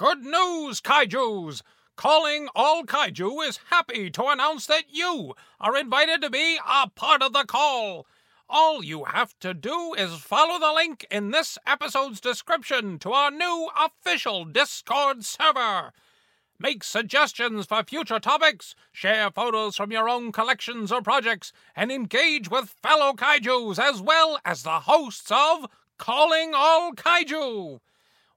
Good news, kaijus! Calling All Kaiju is happy to announce that you are invited to be a part of the call. All you have to do is follow the link in this episode's description to our new official Discord server. Make suggestions for future topics, share photos from your own collections or projects, and engage with fellow kaijus as well as the hosts of Calling All Kaiju.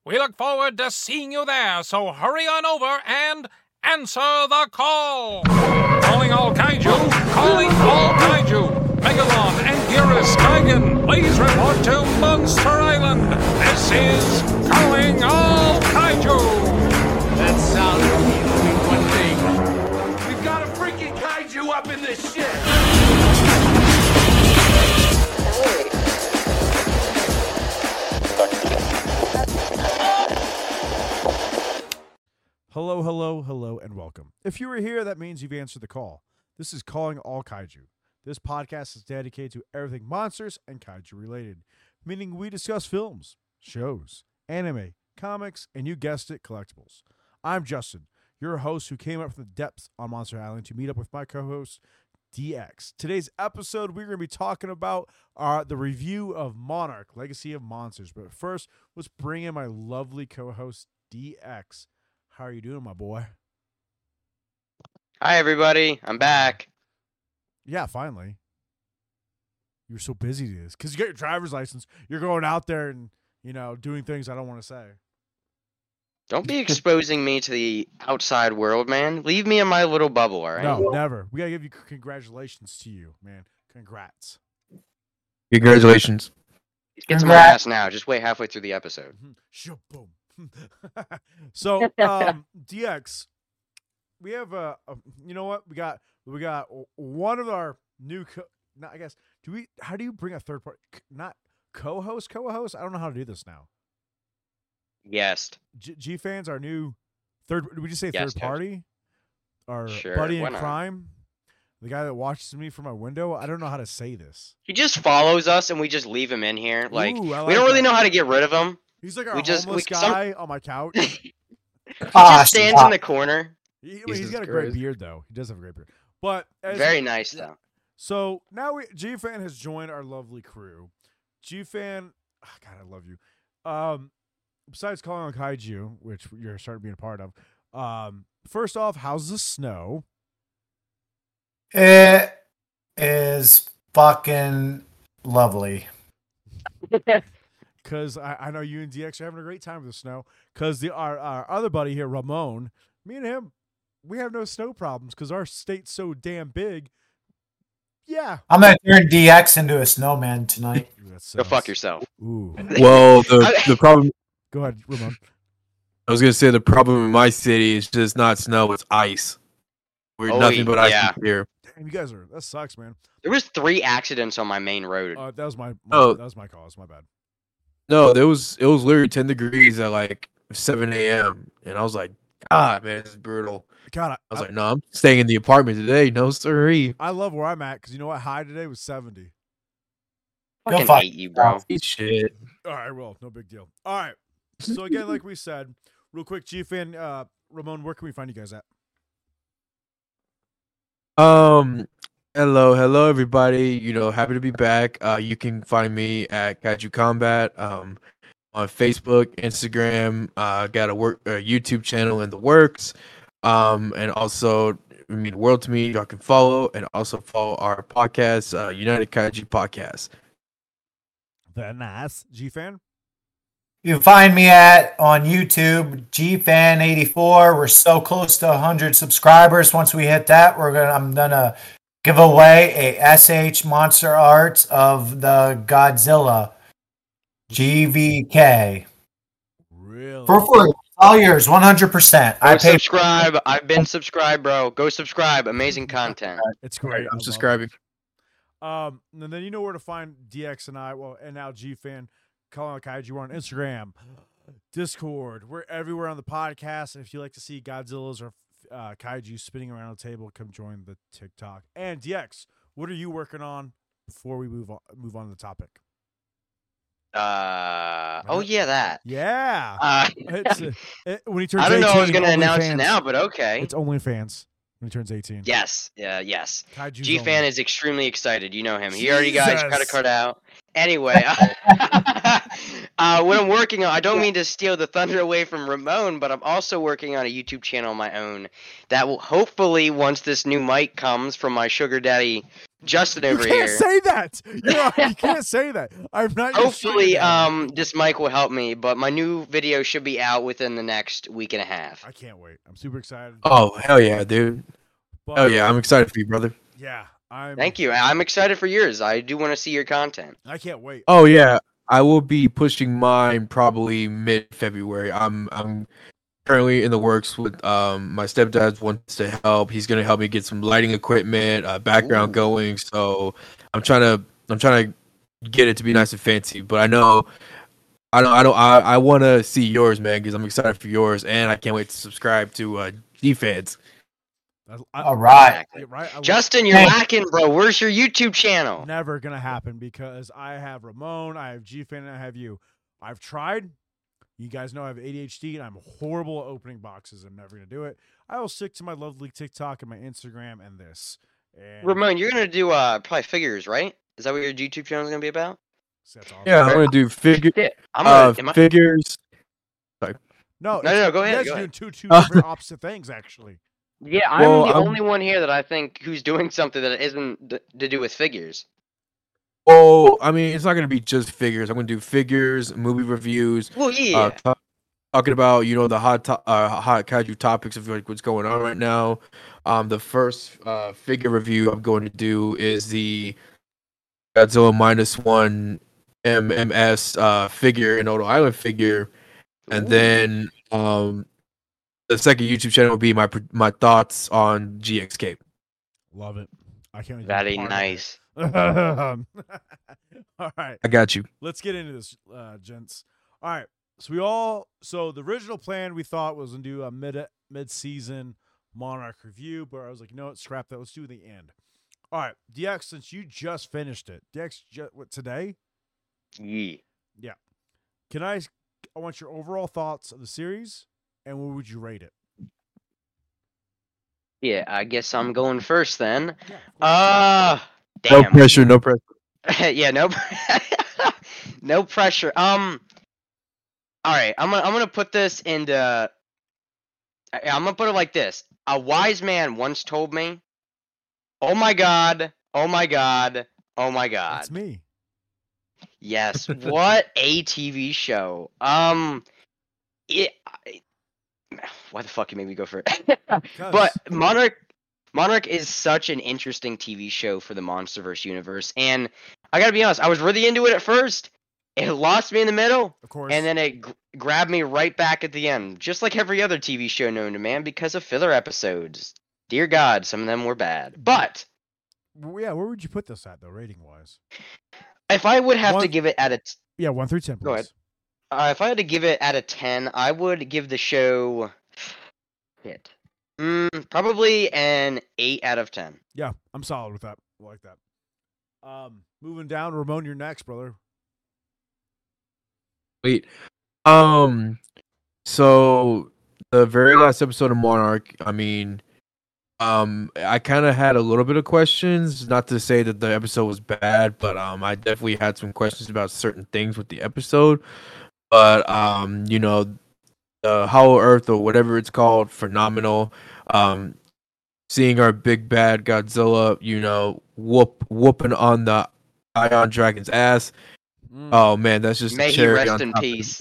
We look forward to seeing you there, so hurry on over and answer the call. Calling all kaiju, calling all kaiju. Megalon and Gearus Gigan, please report to Monster Island. This is Calling All Hello, hello, hello, and welcome. If you are here, that means you've answered the call. This is Calling All Kaiju. This podcast is dedicated to everything monsters and kaiju related, meaning we discuss films, shows, anime, comics, and you guessed it, collectibles. I'm Justin, your host who came up from the depths on Monster Island to meet up with my co host, DX. Today's episode, we're going to be talking about uh, the review of Monarch Legacy of Monsters. But first, let's bring in my lovely co host, DX. How are you doing, my boy? Hi everybody, I'm back. Yeah, finally. You were so busy to this because you got your driver's license. You're going out there and you know doing things I don't want to say. Don't be exposing me to the outside world, man. Leave me in my little bubble, all right? No, never. We gotta give you c- congratulations to you, man. Congrats. Congratulations. Get to my ass now. Just wait halfway through the episode. Mhm. Shaboom. so, um, DX, we have a, a. You know what? We got we got one of our new. Co- not, I guess. Do we? How do you bring a third party? Not co-host. Co-host. I don't know how to do this now. Yes. G, G fans, our new third. Did we just say Yes, third Coach. party? Our Sure, buddy in crime, the guy that watches me from my window. I don't know how to say this. He just follows us and we just leave him in here. Like, Ooh, I we don't really that. know how to get rid of him. He's like our we just- homeless we- some- guy on my couch. He Ah, just stands stop. in the corner. He, I mean, he's got a great Christ. beard though. He does have a great beard. But as, Very nice though. So now we G Fan has joined our lovely crew. G Fan, ah, God, I love you. Um, besides Calling All Kaiju, which you're starting being a part of. Um, first off, how's the snow? It is fucking lovely. Because I, I know you and DX are having a great time with the snow. Because the our, our other buddy here, Ramon, me and him, we have no snow problems because our state's so damn big. Yeah. I'm gonna turn DX into a snowman tonight. Ooh, Go fuck yourself. Ooh. Well, the the problem Go ahead, Ramon. I was gonna say the problem in my city is just not snow; it's ice. We're Oh, nothing but ice here. Damn, you guys are that sucks, man. There was three accidents on my main road. Uh, that was my, my Oh. that was my cause. My bad. No, there was it was literally ten degrees at like seven a.m. and I was like, God, man, this is brutal. God, I, I was I, like, No, I'm staying in the apartment today. No, sorry. I love where I'm at because you know what? High today was 70. Fucking fuck hate you, bro. Eat shit. All right, well, no big deal. All right. So again, like we said, real quick, G fan, uh, Ramon, where can we find you guys at? Um, hello, hello, everybody. You know, happy to be back. Uh, you can find me at Kaiju Kombat. Um, on Facebook, Instagram. Uh, got a work a YouTube channel in the works. Um, and also, I mean, world to me. Y'all can follow and also follow our podcast, uh, United Kaiju Podcast. The nice G fan. You can find me at on YouTube, GFan84. We're so close to 100 subscribers. Once we hit that, we're gonna I'm gonna give away a SH Monster Arts of the Godzilla GVK Really? for free. All yours, 100%. I Go pay subscribe. I've been subscribed, bro. Go subscribe. Amazing content. It's great. I I'm love it. subscribing. Um, and then you know where to find DX and I. Well, and now G fan, Colin Kaiju. We're on Instagram, Discord. We're everywhere on the podcast. And if you like to see Godzilla's or uh, Kaiju spinning around the table, come join the TikTok. And DX, what are you working on before we move on? Move on to the topic. Uh oh yeah, that. Yeah. Uh, It's, uh, it- when he turns I don't know. I was gonna announce it now, but okay. It's OnlyFans when he turns 18. Yes, yeah, yes. Kaiju's G fan is extremely excited. You know him. He already got his credit card out. Anyway, uh, what I'm working on, I don't mean to steal the thunder away from Ramon, but I'm also working on a YouTube channel of my own that will hopefully, once this new mic comes from my sugar daddy Justin over You over can't here, say that. You're right, you can't say that. I'm not. hopefully, um, this mic will help me. But my new video should be out within the next week and a half. I can't wait. I'm super excited. Oh hell yeah, dude. But, Oh yeah, I'm excited for you, brother. Yeah. I'm. Thank you. I'm excited for yours. I do want to see your content. I can't wait. Oh yeah, I will be pushing mine probably mid February. I'm I'm currently in the works with um my stepdad wants to help. He's gonna help me get some lighting equipment, uh, background Ooh. going. So I'm trying to I'm trying to get it to be nice and fancy. But I know. I don't. I don't. I, I want to see yours, man, because I'm excited for yours, and I can't wait to subscribe to uh, fans. I, I, All right. Exactly. right. I Justin, you're Hey. lacking, bro. Where's your YouTube channel? never gonna happen because I have Ramon, I have G Fan, and I have you. I've tried. You guys know I have ADHD and I'm horrible at opening boxes. I'm never gonna do it. I will stick to my lovely TikTok and my Instagram and this. And Ramon, you're gonna do uh probably figures, right? Is that what your YouTube channel is gonna be about? that's awesome. Yeah, I'm gonna do figure I'm uh, gonna. am I- figures. No, No, no, go ahead. you guys go are doing two two Uh, different opposite things actually. Yeah, I'm Well, the I'm- only one here that I think who's doing something that isn't th- to do with figures. Well, I mean, it's not gonna be just figures. I'm gonna do figures, movie reviews, Well, yeah. uh, ta- talking about you know the hot to- uh, hot kaiju topics of like what's going on right now. Um, the first uh, figure review I'm going to do is the Godzilla minus one MMS uh, figure and Odo Island figure, and Ooh. then um, the second YouTube channel will be my my thoughts on GXK. Love it. I can't. wait to be very nice. it. All right. I got you. let's get into this, uh, gents. All right. So we all so the original plan we thought was to do a mid mid season Monarch review, but I was like, you know what, scrap that. Let's do the end. All right, DX, since you just finished it, DX, ju- what today? Yeah. Can I? I want your overall thoughts of the series, and what would you rate it? Yeah, I guess I'm going first then. Yeah. Uh No pressure. No pressure. yeah, no, no pressure. Um, all right, I'm gonna I'm gonna put this into. I- I'm gonna put it like this: A wise man once told me, "Oh my God, oh my God, oh my God." That's me. Yes, what a TV show. Um, it. Why the fuck you made me go for it? But Monarch Monarch is such an interesting TV show for the MonsterVerse universe, and I gotta be honest, I was really into it at first. It lost me in the middle, of course, and then it g- grabbed me right back at the end, just like every other TV show known to man, because of filler episodes. Dear God, some of them were bad. But yeah, where would you put this at though, rating wise? if I would have One- to give it at a t- Yeah, one through ten. Please. Go ahead. Uh, if I had to give it out of ten, I would give the show hit. Mm, probably an eight out of ten. Yeah, I'm solid with that. I like that. Um, moving down, Ramon, you're next, brother. Wait. Um. So the very last episode of Monarch, I mean, um, I kind of had a little bit of questions. Not to say that the episode was bad, but um, I definitely had some questions about certain things with the episode. But um, you know, the Hollow Earth or whatever it's called, phenomenal. Um, seeing our big bad Godzilla, you know, whoop whooping on the Ion Dragon's ass. Mm. Oh man, that's just May he rest in peace.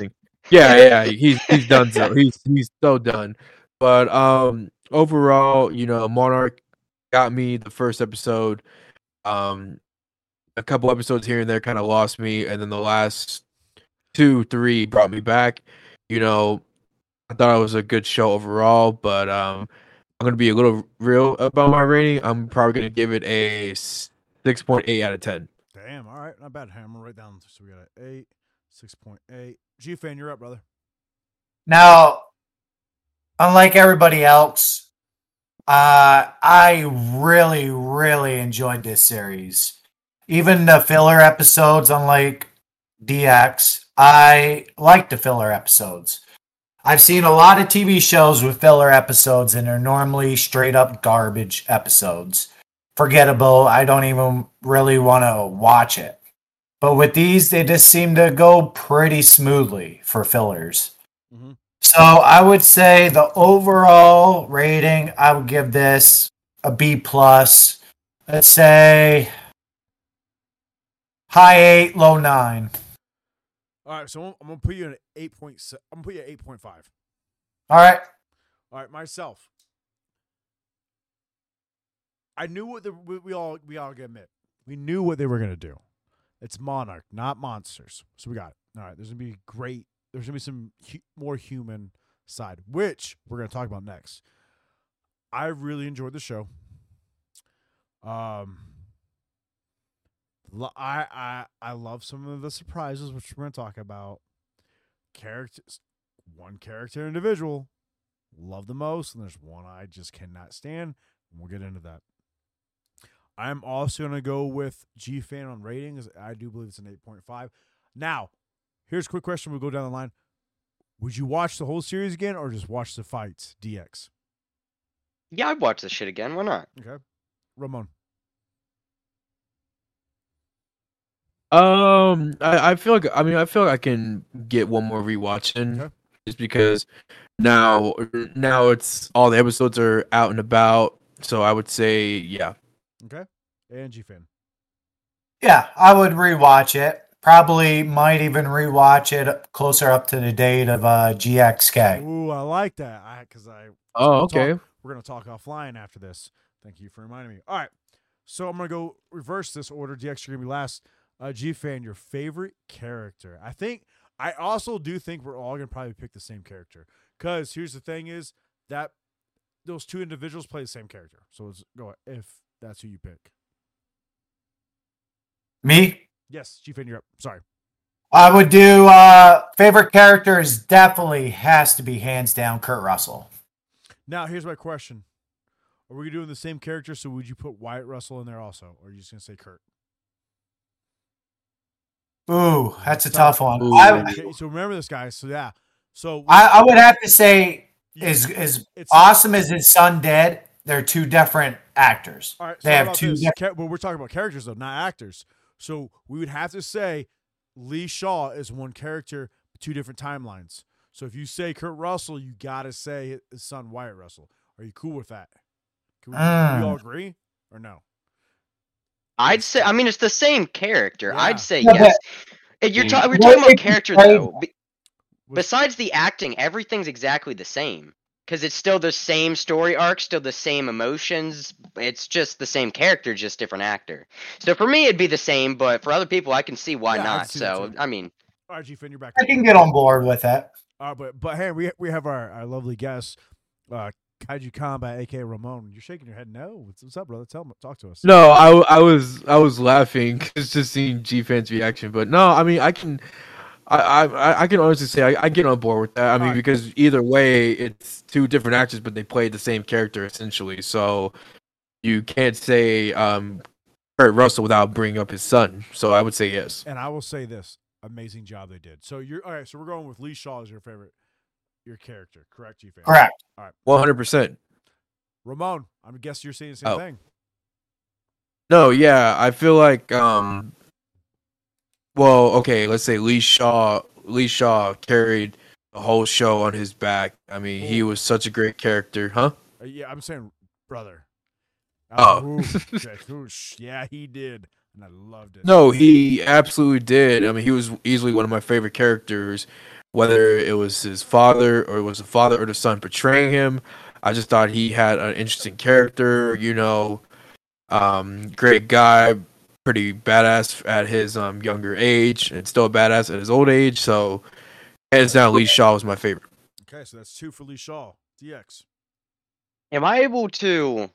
Yeah, yeah, he's he's done so. He's he's so done. But um, overall, you know, Monarch got me the first episode. Um, a couple episodes here and there kind of lost me, and then the last two, three brought me back. You know, I thought it was a good show overall, but um, I'm gonna be a little real about my rating. I'm probably gonna give it a six point eight out of ten. Damn, all right, not bad. Hammer right down. So we got an eight, six point eight. G fan, you're up, brother. Now, unlike everybody else, uh, I really, really enjoyed this series. Even the filler episodes, unlike DX. I like the filler episodes. I've seen a lot of TV shows with filler episodes, and they're normally straight up garbage episodes. Forgettable. I don't even really want to watch it. But with these, they just seem to go pretty smoothly for fillers. Mhm. So I would say the overall rating, I would give this a B plus. Let's say high eight, low nine. All right, so I'm, I'm gonna put you in an eight point. I'm gonna put you at eight point five. All right. All right, myself. I knew what the we, we all we all admit. We knew what they were gonna do. It's Monarch, not monsters. So we got it. All right, there's gonna be great. There's gonna be some hu- more human side, which we're gonna talk about next. I really enjoyed the show. Um, I I I love some of the surprises, which we're gonna talk about. Characters, one character individual, love the most, and there's one I just cannot stand. And we'll get into that. I'm also gonna go with G fan on ratings. I do believe it's an 8.5. Now, here's a quick question. We'll go down the line. Would you watch the whole series again or just watch the fights? DX. Yeah, I'd watch this shit again. Why not? Okay. Ramon. Um, I, I feel like I mean I feel like I can get one more rewatch in Okay. just because now now it's all the episodes are out and about. So I would say yeah. Okay. And G fan. Yeah, I would rewatch it. Probably might even rewatch it closer up to the date of uh, GXK. Ooh, I like that. I because I Oh We'll talk- okay. We're gonna talk offline after this. Thank you for reminding me. All right, so I'm gonna go reverse this order. DX, you're gonna be last. Uh, G fan, your favorite character? I think I also do think we're all gonna probably pick the same character. Cause here's the thing: is that those two individuals play the same character. So let's go if that's who you pick. Me? Yes, G fan, you're up. Sorry. I would do uh favorite characters definitely has to be hands down Kurt Russell. Now here's my question: Are we doing the same character? So would you put Wyatt Russell in there also, or are you just gonna say Kurt? Ooh, that's a So- tough one. Ooh. I, Okay, so remember this, guys. So yeah, so I I would have to say you- as as it's awesome as his son did, they're two different actors. All right, they have two this? different Cha- but we're talking about characters though, not actors. So we would have to say Lee Shaw is one character, two different timelines. So if you say Kurt Russell, you gotta say his son Wyatt Russell. Are you cool with that? Can we, can we Mm. all agree or no? I'd say. I mean, it's the same character. Yeah. I'd say Yeah, yes. And You're, ta- we're talking about character played- though. Be- Besides the acting, everything's exactly the same. Because it's still the same story arc, still the same emotions. It's just the same character, just different actor. So for me, it'd be the same, but for other people, I can see why Yeah, not. see So. I mean, All right, G Fan, you're back. I can get on board with that. Uh, but but hey, we we have our, our lovely guest, uh, Kaiju Kombat, aka Ramon. You're shaking your head. No, what's, what's up, brother? Tell him, talk to us. No, I, I was I was laughing 'cause just seeing G fans reaction, but no, I mean I can. I, I, I can honestly say I, I get on board with that. I mean, Alright. because either way, it's two different actors, but they play the same character essentially. So you can't say um, Kurt Russell without bringing up his son. So I would say yes. And I will say this: amazing job they did. So you're all right. So we're going with Lee Shaw as your favorite, your character, correct, G Fan? Correct. One hundred percent. Ramon, I'm guessing you're saying the same Oh. thing. No, yeah, I feel like um well, okay, let's say Lee Shaw Lee Shaw carried the whole show on his back. I mean, he was such a great character, huh? Uh, yeah, I'm saying brother. Oh. ooh, yeah, he did, and I loved it. No, he absolutely did. I mean, he was easily one of my favorite characters, whether it was his father or it was the father or the son portraying him. I just thought he had an interesting character, you know, um, great guy, pretty badass at his um, younger age, and still a badass at his old age. So, hands down, Lee Shaw was my favorite. Okay, so that's two for Lee Shaw. DX. am I able to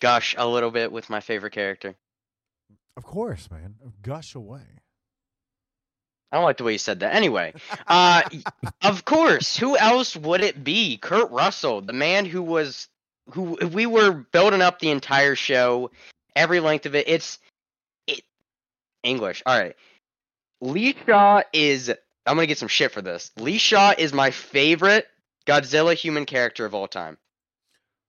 gush a little bit with my favorite character? Of course, man. Gush away. I don't like the way you said that. Anyway, uh, of course, who else would it be? Kurt Russell, the man who was who we were building up the entire show, every length of it. It's it English. All right. Lee Shaw is. I'm gonna get some shit for this. Lee Shaw is my favorite Godzilla human character of all time.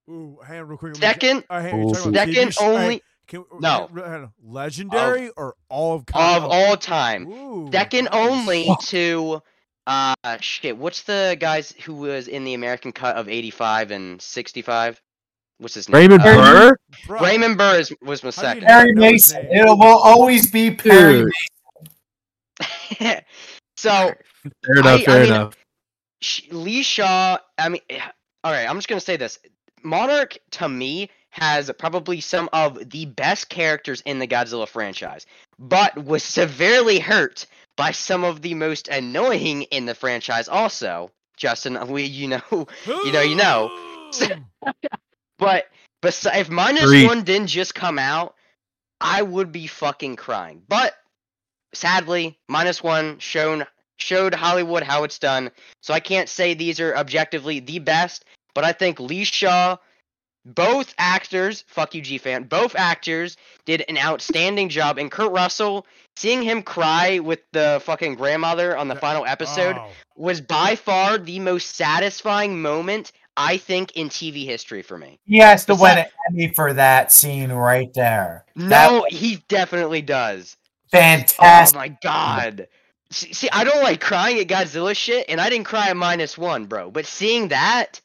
Ooh, hang on real quick. Second, hang on, you're talking about TV second sh- hey, only can, No. hang- hang on, legendary or all of of all time. Ooh, Second nice. only to uh shit. What's the guys who was in the American cut of 85 and 65? What's his name? Raymond Uh, Burr. Bro, Raymond Burr is, was my How do you second. know- Perry Mason. It will always be Perry Dude. Mason. so Fair enough. I- I fair mean, enough. Sh- Lee Shaw, I mean, all right, I'm just gonna say this. Monarch to me has probably some of the best characters in the Godzilla franchise, but was severely hurt by some of the most annoying in the franchise. Also, Justin, we you know, you know, you know. but but if minus Agreed. one didn't just come out, I would be fucking crying. But sadly, minus one shown showed Hollywood how it's done. So I can't say these are objectively the best, but I think Lee Shaw, both actors, fuck you G fan, both actors did an outstanding job. And Kurt Russell, seeing him cry with the fucking grandmother on the Yeah. final episode Oh, was by far the most satisfying moment I think in TV history for me. He has to What's win an Emmy for that scene right there. No, was he definitely does. fantastic. Oh my god. See, see, I don't like crying at Godzilla shit, and I didn't cry at minus one, bro. But seeing that,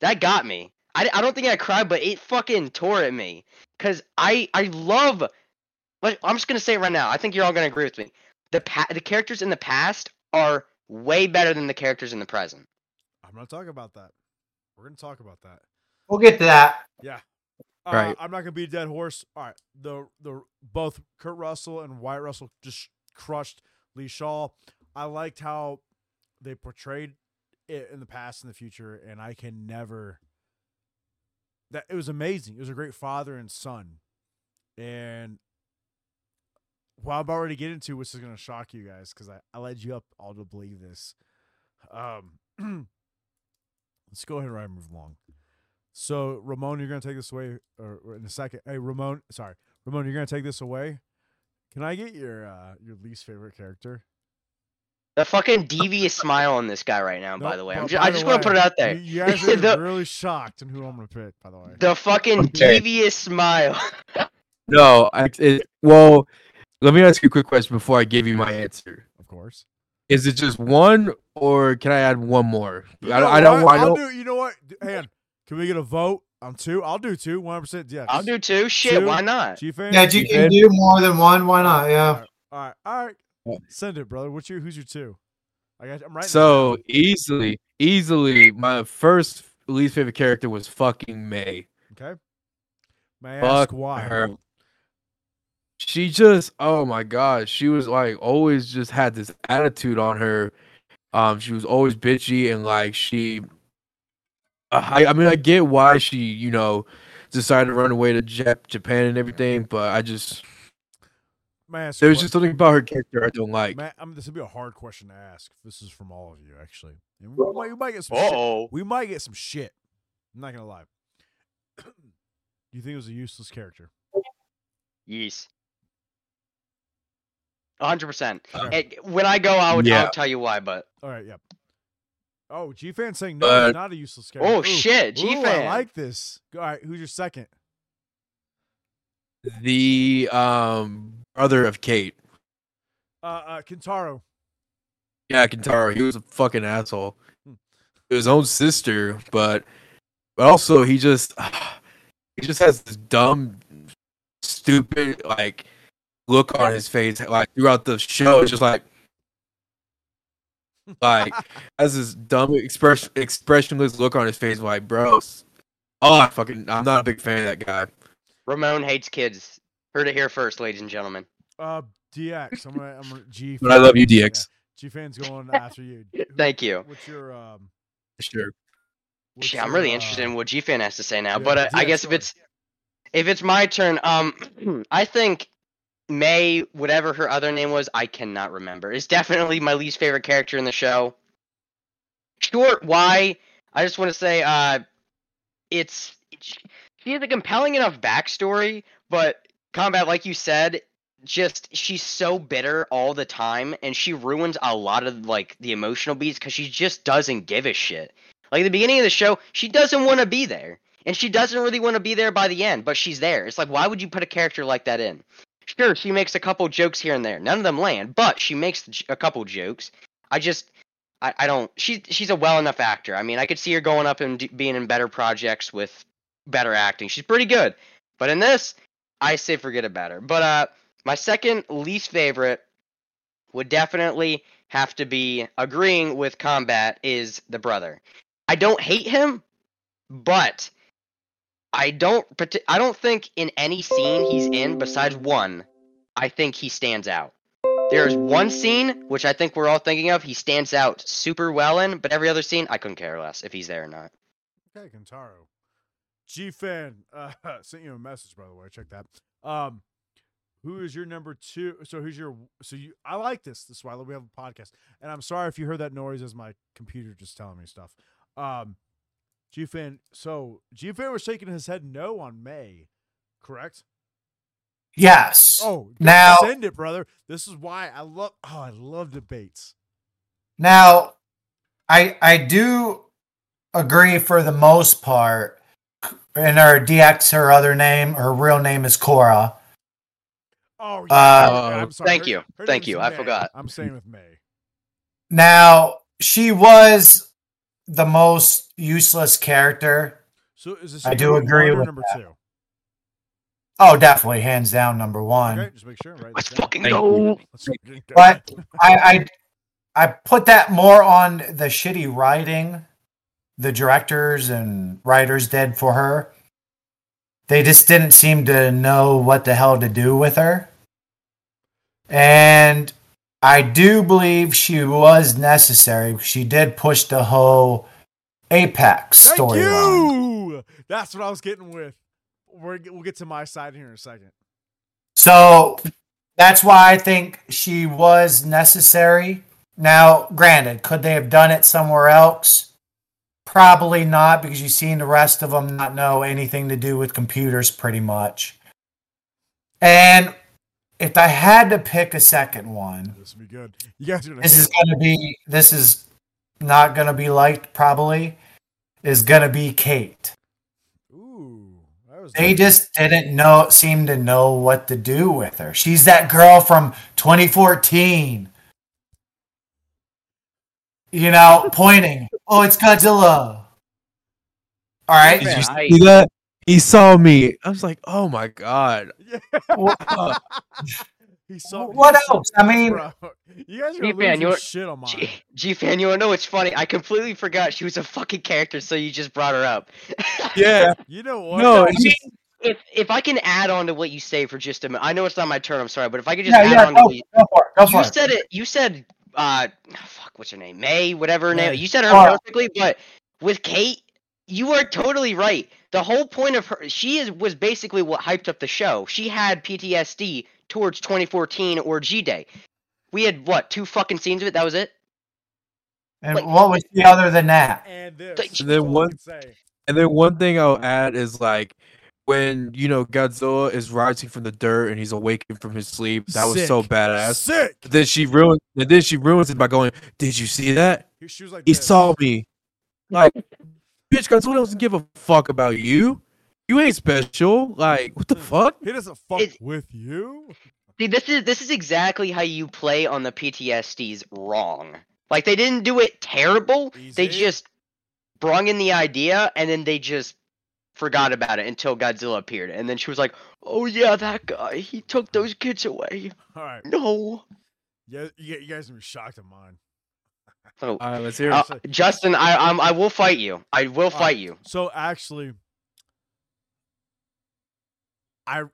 that got me. I, I don't think I cried, but it fucking tore at me. Cause I I love. Like, I'm just gonna say it right now. I think you're all gonna agree with me. The pa- the characters in the past are way better than the characters in the present. I'm not talking about that. We're gonna talk about that. We'll get to that. Uh, Right. I'm not gonna be a dead horse. All right. The the both Kurt Russell and Wyatt Russell just crushed Lee Shaw. I liked how they portrayed it in the past and the future, and I can never. That it was amazing. It was a great father and son, and what I'm about to get into, which is gonna shock you guys, because I, I led you up all to believe this. Um, let's go ahead and move along. So Ramon, you're gonna take this away, or, or in a second. Hey, Ramon, sorry, Ramon, you're gonna take this away. Can I get your uh your least favorite character? The fucking devious smile on this guy right now. by the way, I'm just, by I the just want to put it out there. You, you guys are The- really shocked in who I'm gonna pick. By the way, The fucking Okay. devious smile. No, I, it, well, let me ask you a quick question before I give you my answer. of course. Is it just one, or can I add one more? You I, know I don't. what? I don't. do. You know what? D- Hang on. Can we get a vote on two? I'll do two. One hundred percent. Yes. I'll do two. Shit, Two. why not? G fan. Yeah, you can do more than one. Why not? Yeah. All right. All right. Yeah. Send it, brother. What's your? Who's your two? I got. I'm right. So easily, easily, my first least favorite character was fucking May. Okay. May I Fuck ask why? her. She just, oh my god, she was like always just had this attitude on her. Um, she was always bitchy and like she. Uh, I, I mean, I get why she, you know, decided to run away to Jap- Japan and everything, but I just May I ask there was just something about her character I don't like. Matt, I'm, this would be a hard question to ask. This is from all of you, actually. And we, might, we might get some shit. oh. We might get some shit. I'm not gonna lie. Do you think it was a useless character? Yes. 100%. Okay. It, when I go, I would, Yeah. I'll tell you why, but. All right. Yep. Oh, G fan saying no, But- it's not a useless character. Oh, Ooh, shit, ooh, I G-Fan. like this. All right, who's your second? The um brother of Kate, Uh, uh Kintaro. yeah, Kentaro, he was a fucking asshole. Hmm. His own sister, but but also he just he just has this dumb, stupid like look on his face like throughout the show. It's just like like has this dumb expression expressionless look on his face. Like, bro, s- oh, I fucking, I'm not a big fan of that guy. Ramon hates kids. Heard it here first, ladies and gentlemen. Uh, DX. I'm gonna. I'm gonna G. But I love you, DX. G fan's going after you. Thank you. What's your um? Sure. what's Shit, I'm really uh, interested in what G Fan has to say now. yeah, but uh, I guess if it's if it's my turn, um, I think May, whatever her other name was, I cannot remember. Is definitely my least favorite character in the show. Short, why? I just want to say, uh, it's she has a compelling enough backstory, but Kombat, like you said, just she's so bitter all the time and she ruins a lot of like the emotional beats because she just doesn't give a shit. Like the beginning of the show she doesn't want to be there and she doesn't really want to be there by the end but she's there. It's like why would you put a character like that in? Sure she makes a couple jokes here and there. None of them land but she makes a couple jokes. I just i, I don't she, she's a well enough actor. I mean i could see her going up and d- being in better projects with better acting. She's pretty good. But in this i say forget about her but uh my second least favorite would definitely have to be agreeing with Kombat is the brother. I don't hate him, but I don't I don't think in any scene he's in besides one, I think he stands out. There's one scene which I think we're all thinking of, he stands out super well in, but every other scene I couldn't care less if he's there or not. Okay, Kentaro. G fan uh, sent you a message by the way. Check that. Um, who is your number two? So who's your? So you? I like this. This is why we have a podcast. And I'm sorry if you heard that noise as my computer just telling me stuff. Um, G fan. So G fan was shaking his head no on May, correct? Yes. Oh, Now- send it, brother. This is why I love. Oh, I love debates. Now, I I do agree for the most part. In her DX, her other name, her real name is Cora. Oh, Uh, yeah. I'm sorry. thank Her- you. her Thank you. I May. forgot. I'm saying with May. Now, she was the most useless character. So is this? I do agree with number that. two. Oh, definitely, hands down, number one. Okay, just make sure. Right. Let's down. fucking Thank go. you. Let's get it But. I, I I put that more on the shitty writing the directors and writers did for her. They just didn't seem to know what the hell to do with her. And I do believe she was necessary. She did push the whole Apex storyline. That's what I was getting with. We're, we'll get to my side here in a second. So that's why I think she was necessary. Now, granted, could they have done it somewhere else? Probably not, because you've seen the rest of them not know anything to do with computers pretty much. And if I had to pick a second one, This will be good. You guys are gonna. this is going to be, this is not going to be liked probably, is going to be Kate. Ooh. They just didn't know, seem to know what to do with her. She's that girl from 2014. You know, pointing. Oh, it's Godzilla. All right. Did you I- see that? He saw me. I was like, oh my god. What, he saw. what he saw- else? I mean, Bro, you guys are Hey, gonna man, lose your you're- shit on mine. G, G fan, you wanna know what's funny? I completely forgot she was a fucking character, so you just brought her up. Yeah. You know what? No, I mean, if if I can add on to what you say for just a minute, I know it's not my turn. I'm sorry, but if I could just yeah, add yeah, on to go, what you, go for it. Go you it. said it. You said, uh, fuck, what's her name? May, whatever her May. name. You said her perfectly, but with Kate, you are totally right. The whole point of her, she is was basically what hyped up the show. She had PTSD towards 2014 or G Day. We had what two fucking scenes of it. That was it. and like- what was the other than that? And this. And that's then one- And then one thing I'll add is like when you know Godzilla is rising from the dirt and he's awakened from his sleep. That was so Sick. badass. Sick. But then she ruins. And then she ruins it by going, "Did you see that? He, she was like. He this. saw me." Like, bitch, Godzilla doesn't give a fuck about you. You ain't special. Like, what the fuck? He doesn't fuck It- with you. See, this is this is exactly how you play on the PTSDs wrong. Like they didn't do it terrible. They just brung in the idea and then they just forgot about it until Godzilla appeared. And then she was like, "Oh yeah, that guy. He took those kids away." All right. No. Yeah, you, you guys are gonna be shocked at mine. Oh, All right, let's hear uh, it. Justin, I I'm, I will fight you. I will All fight right. you. So actually, I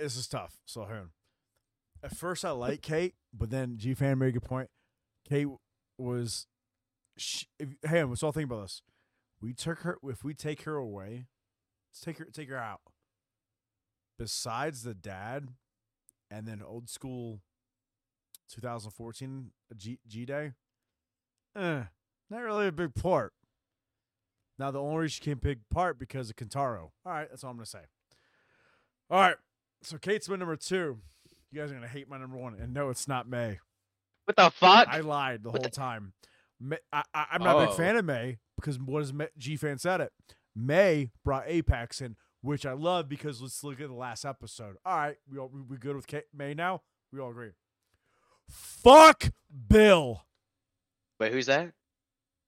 this is tough. So here, at first I like Kate, but then G Fan made a good point. Kate was, she, if, hey, let's all think about this. We took her. If we take her away, let's take her. Take her out. Besides the dad, and then old school, 2014 G G Day. Eh, not really a big part. Now the only reason she came big part because of Kentaro. All right, that's all I'm gonna say. All right, so Kate's my number two. You guys are gonna hate my number one, and no, it's not May. What the fuck? I lied the What whole the- time. May, I, I, I'm not a Oh. big fan of May because what does G fan said it? May brought Apex in, which I love because let's look at the last episode. All right, we all, we, we good with K- May now? We all agree. Fuck Bill. Wait, who's that?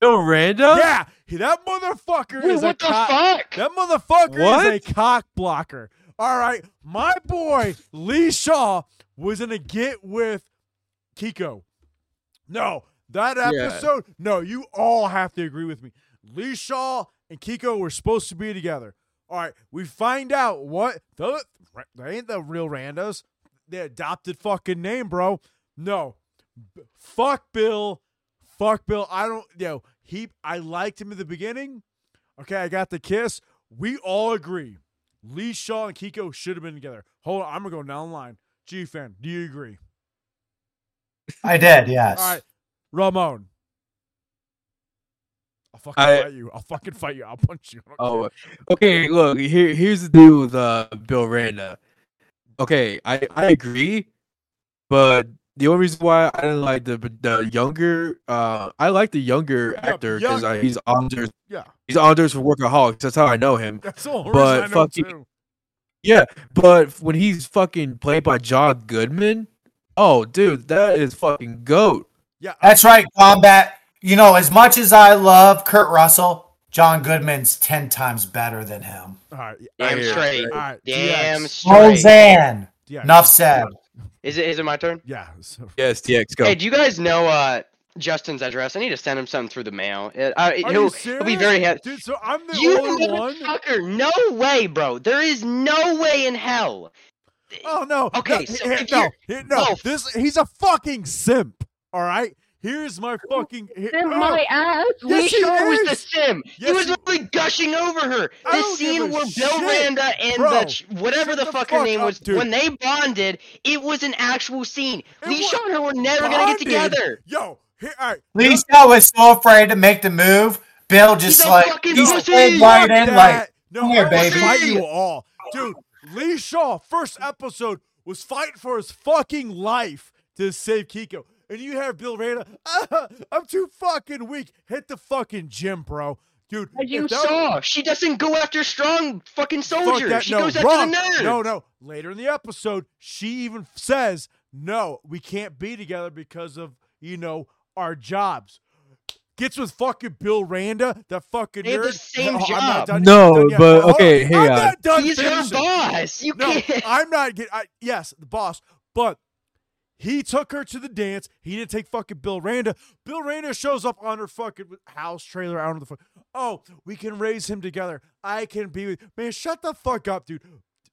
Bill Randa? Yeah, he- that motherfucker Wait, is a the cock- fuck? That motherfucker is a cock blocker. All right, my boy Lee Shaw was gonna get with Kiko. No, that Yeah. episode. No, you all have to agree with me. Lee Shaw and Kiko were supposed to be together. All right, we find out what the they ain't the real Randas. They adopted fucking name, bro. No, B- fuck Bill. Fuck Bill. I don't. you know, he. I liked him in the beginning. Okay, I got the kiss. We all agree. Lee Shaw and Kiko should have been together. Hold on, I'm gonna go down the line. G fan, do you agree? I did, yes. All right, Ramon. I'll fucking I- fight you. I'll fucking fight you. I'll punch you. I Oh, okay. Look, here, here's the deal with uh, Bill Randa. Okay, I, I agree, but the only reason why I didn't like the the younger, uh, I like the younger Yeah, actor because uh, he's Anders. Yeah. He's Anders for Workaholics. That's how I know him. That's the only But reason I know fucking- too. Yeah, but when he's fucking played by John Goodman, oh, dude, that is fucking goat. Yeah, That's right, Kombat. You know, as much as I love Kurt Russell, John Goodman's 10 times better than him. all right. Damn hear straight. All right. Damn DX. straight. Roseanne. DX. Enough said. Is it is it my turn? Yeah. so- Yes, DX, go. Hey, do you guys know uh Justin's address? I need to send him something through the mail. It, uh, Are he'll, you he'll be very happy. Dude, so I'm the You only one. motherfucker! No way, bro. There is no way in hell. Oh no. Okay, no, so here- if no, here- no. no. This he's a fucking simp. All right. Here's my fucking. here- Sim oh, my ass. Yes, Lee he Shaw was the sim. Yes, he was he- literally gushing over her. I The scene where Bill shit, Randa and bro. the whatever the the fuck her name up, was, dude. when they bonded, it was an actual scene. It Lee Shaw and her were never gonna get together. Yo, here, all right. Lee Shaw was so afraid to make the move. Bill just a like fucking he's pussy. pulled right in, that. like no, come here, baby. Fight you all, dude. Lee Shaw, first episode was fighting for his fucking life to save Kiko, and you have Bill Randa. "Ah, I'm too fucking weak. Hit the fucking gym, bro, dude. As you if that- saw, she doesn't go after strong fucking Fuck soldiers. that, She no, goes wrong. after the nerds. No, no. Later in the episode, she even says, "No, we can't be together because of you know our jobs." Gets with fucking Bill Randa, that fucking They have nerd. the same Oh, I'm not job. done- No, done but Hold on. okay, hey, I'm uh, not done He's her finishing. boss. You No, can't. I'm not getting. I, yes, the boss, but he took her to the dance. He didn't take fucking Bill Randa. Bill Randa shows up on her fucking house trailer out of the fuck. Oh, we can raise him together. I can be with man. Shut the fuck up, dude.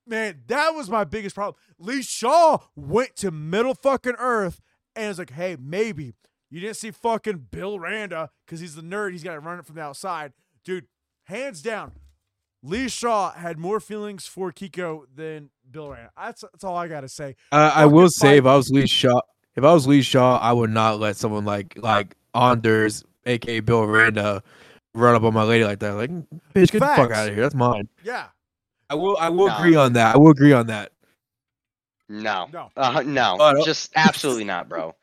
Man, that was my biggest problem. Lee Shaw went to middle fucking earth and was like, hey, maybe you didn't see fucking Bill Randa because he's the nerd. He's got to run it from the outside, dude. Hands down, Lee Shaw had more feelings for Kiko than Bill Randa. That's, that's all I got to say. I, I will say if I was Lee Shaw, if I was Lee Shaw, I would not let someone like like Anders, aka Bill Randa, run up on my lady like that. Like, bitch, get the fuck out of here. That's mine. Yeah. I will. I will No. agree on that. I will agree on that. No. No. Uh, no. No. Just absolutely not, bro.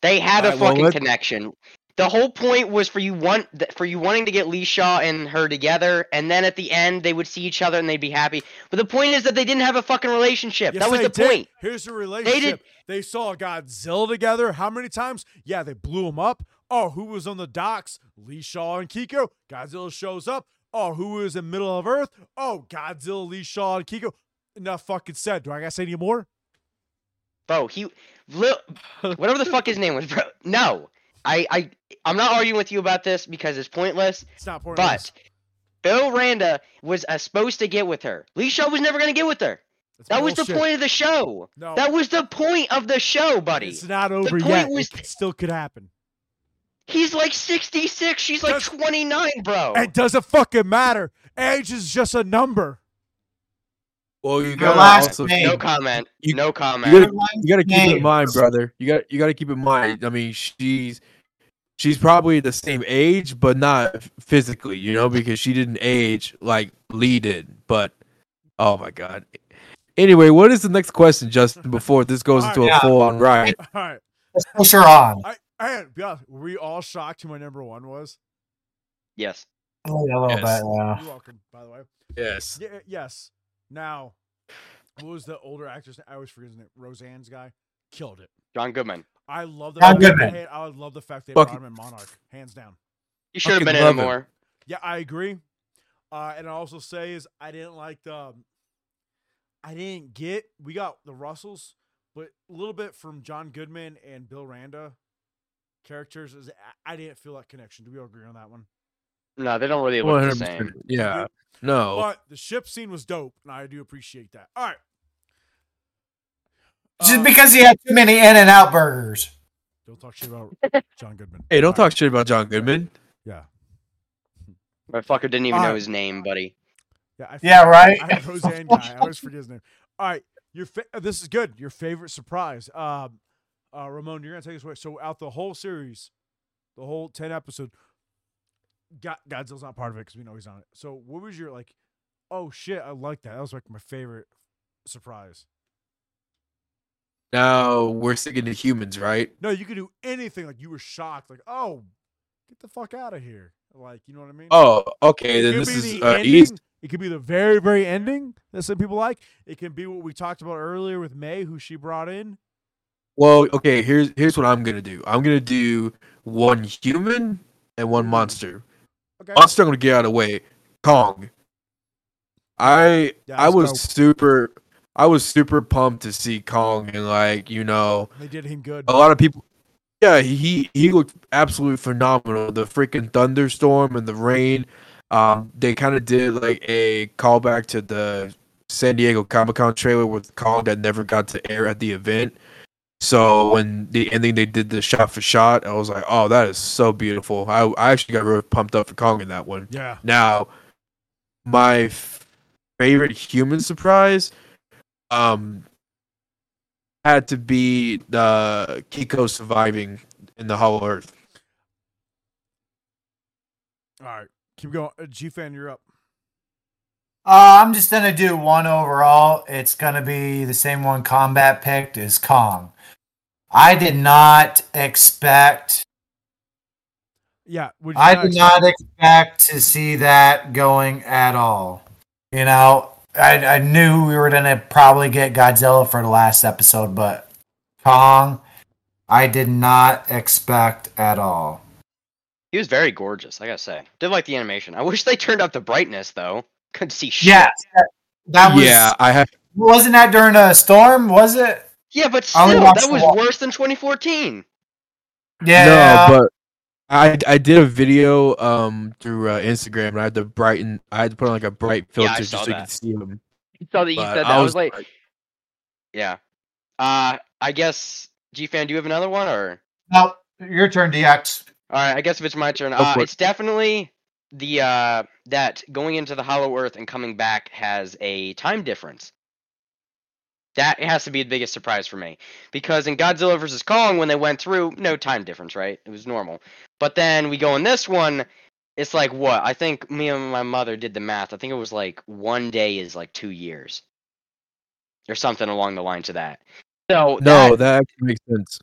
They had a Alright, well, fucking let's- connection. The whole point was for you want for you wanting to get Lee Shaw and her together, and then at the end they would see each other and they'd be happy. But the point is that they didn't have a fucking relationship. Yes, that was the did. point. Here's the relationship. They, saw Godzilla together. How many times? Yeah, they blew him up. Oh, who was on the docks? Lee Shaw and Kiko. Godzilla shows up. Oh, who was in middle of Earth? Oh, Godzilla, Lee Shaw, and Kiko. Enough fucking said. Do I gotta say any more? Bro, he li- whatever the fuck his name was, bro. No. I I I'm not arguing with you about this because it's pointless. It's not important. But Bill Randa was uh, supposed to get with her. Lee Shaw was never going to get with her. That was the point of the show. No, That was the point of the show, buddy. it's not over point yet. was- it still could happen. He's like 66. She's like Does- 29, bro. It doesn't fucking matter. Age is just a number. Well, you gotta last also name. No comment. You- no you comment. gotta, you gotta keep Name. in mind, brother. You got you gotta keep in mind. I mean, she's she's probably the same age, but not physically. You know, because she didn't age like Lee did. But oh my god, Anyway, what is the next question, Justin? Before this goes into a full on riot. All right. Let's push her on. I, I had be honest, were we all shocked who my number one was? Yes. Oh, yeah, A little Yes. bit, yeah. You're welcome, by the way. Yes. Yeah, eh, yes. Now, what was the older actress? I always forget his name. Roseanne's guy killed it. John Goodman. I love the John fact that Goodman. had- I love the fact they Fucking- brought him in Monarch, hands down. You should have been in it him. more. Yeah, I agree. Uh, and I also say is I didn't like the. um, I didn't get. We got the Russells, but a little bit from John Goodman and Bill Randa characters is I- I didn't feel that connection. Do we all agree on that one? No, they don't really look the 100%. same. Yeah. No. But the ship scene was dope, and I do appreciate that. All right. Just Uh, because he had too many In and Out burgers. don't talk shit about John Goodman. Hey, don't talk shit about John Goodman. Yeah, Motherfucker didn't even know his name, buddy. yeah, I Yeah, right? I have Roseanne guy. I always forget his name. All right, your fa- uh, this is good. Your favorite surprise, um, uh, Ramon. You're gonna take us away. So out the whole series, the whole ten episode, God, Godzilla's not part of it because we know he's on it. So what was your like? Oh shit, I like that. That was like my favorite surprise. Now we're sticking to humans, right? No, you could do anything. Like you were shocked. Like oh, get the fuck out of here. Like you know what I mean? Oh, okay. It Then this is the uh. East. It could be the very, very ending that some people like. It can be what we talked about earlier with May, who she brought in. Well, okay. Here's here's what I'm gonna do. I'm gonna do one human and one monster. Okay. Monster, I'm gonna get out of the way. Kong. I Yeah, I was go. super I was super pumped to see Kong and like you know They did him good. a lot of people. Yeah, he he looked absolutely phenomenal. The freaking thunderstorm and the rain. Um, they kind of did like a callback to the San Diego Comic Con trailer with Kong that never got to air at the event. So when the ending they did the shot for shot, I was like, oh, that is so beautiful. I I actually got really pumped up for Kong in that one. Yeah. Now, my f- favorite human surprise, um, had to be the Kiko surviving in the Hollow Earth. All right. Keep going. Uh, G fan, you're up. Uh, I'm just gonna do one overall. It's gonna be the same one Kombat picked is Kong. I did not expect. Yeah. Would you I not did expect- not expect to see that going at all. You know, I, I knew we were gonna probably get Godzilla for the last episode, but Kong, I did not expect at all. He was very gorgeous, I gotta say. Did like the animation. I wish they turned up the brightness though. Couldn't see shit. Yes, that, that was. yeah, I have. Wasn't that during a storm? Was it? Yeah, but still, that was worse than 2014. Yeah. No, but I I did a video um through uh, Instagram and I had to brighten. I had to put on like a bright filter saw just so you that. could see him. You saw that you But said that. I I was was like, yeah. Uh, I guess G fan, do you have another one or? no, your turn, DX. All right, I guess if it's my turn, uh, it's definitely the uh that going into the Hollow Earth and coming back has a time difference. That has to be the biggest surprise for me because in Godzilla vs Kong, when they went through, no time difference, right? It was normal. But then we go in this one, it's like what? I think me and my mother did the math. I think it was like one day is like two years, or something along the lines of that. So No, that- that actually makes sense.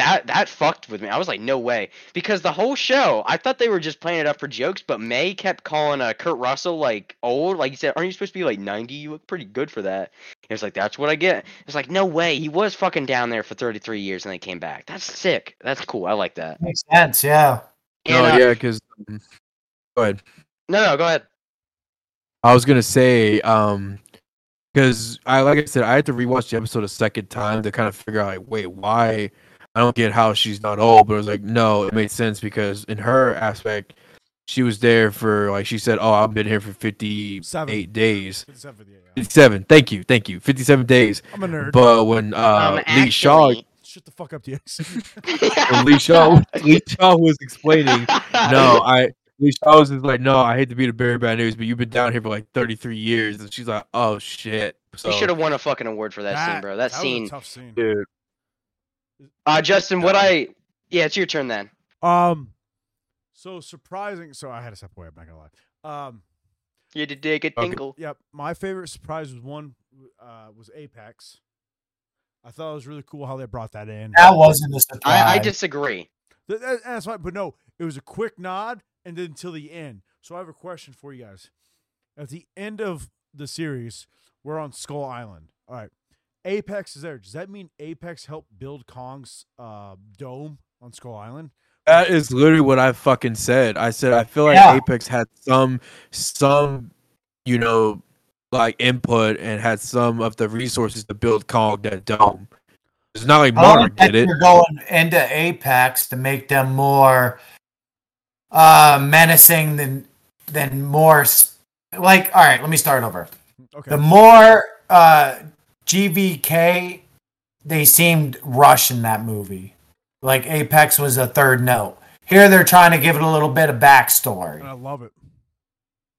That that fucked with me. I was like, no way, because the whole show, I thought they were just playing it up for jokes, but May kept calling uh, Kurt Russell like old. Like he said, aren't you supposed to be like ninety? You look pretty good for that. It was like that's what I get. It's like no way, he was fucking down there for thirty three years and they came back. That's sick. That's cool. I like that. Makes sense, yeah. No, uh, yeah, because go ahead. No, no, go ahead. I was gonna say, um, because I like I said, I had to rewatch the episode a second time to kind of figure out, like, wait, why? I don't get how she's not old, but it was like, no, it made sense because in her aspect, she was there for like she said, oh, I've been here for fifty Seven. eight days, 57 for the AI. fifty seven. Thank you, thank you, fifty seven days. I'm a nerd. But when uh, Um, Lee Shaw, Shut the fuck up, DX. when Lee Shaw, Lee Shaw was explaining, no, I. Lee Shaw was just like, no, I hate to be the bearer of bad news, but you've been down here for like 33 years. And she's like, oh, shit. So, He should have won a fucking award for that, scene, bro. That, was a scene. tough scene. dude. Uh, Justin, what I yeah, it's your turn then. Um, so surprising. So I had to step away. I'm not gonna lie. Um, You had to dig a Okay. tinkle. Yep. My favorite surprise was one uh, was Apex. I thought it was really cool how they brought that in. That wasn't a surprise. I, I disagree. Th- that- that's fine, but no, it was a quick nod and then till the end. So I have a question for you guys. At the end of the series, we're on Skull Island. All right, Apex is there. Does that mean Apex helped build Kong's uh, dome on Skull Island? That is literally what I fucking said. I said I feel like Yeah. Apex had some some you know like input and had some of the resources to build Kong that dome. It's not like I Monarch did it. You're going into Apex to make them more uh, menacing than than more s- like. All right, let me start over. Okay. The more uh, GVK, they seemed rushed in that movie. Like Apex was a third note. Here they're trying to give it a little bit of backstory. I love it.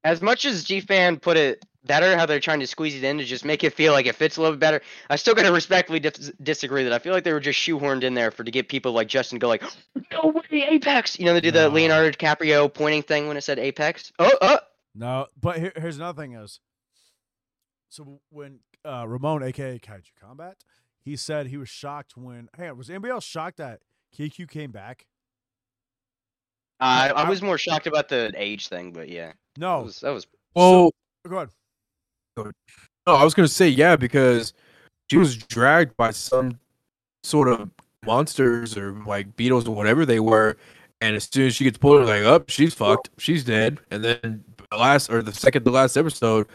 As much as G Fan put it better, how they're trying to squeeze it in to just make it feel like it fits a little bit better, I still gotta respectfully dis- disagree that I feel like they were just shoehorned in there for to get people like Justin go like, oh, no way, Apex. You know, they did the Leonardo DiCaprio pointing thing when it said Apex. Oh, oh. No, but here, here's another thing: is so when uh, Ramon, aka Kaiju Kombat, he said he was shocked when. Hey, was anybody else shocked that KQ came back? I, I- I was more shocked about the age thing, but yeah, that No, was that was. Well, go ahead. no, I was gonna say yeah because she was dragged by some sort of monsters or like beetles or whatever they were, and as soon as she gets pulled, like up, she's fucked, she's dead, and then the last or the second to last episode,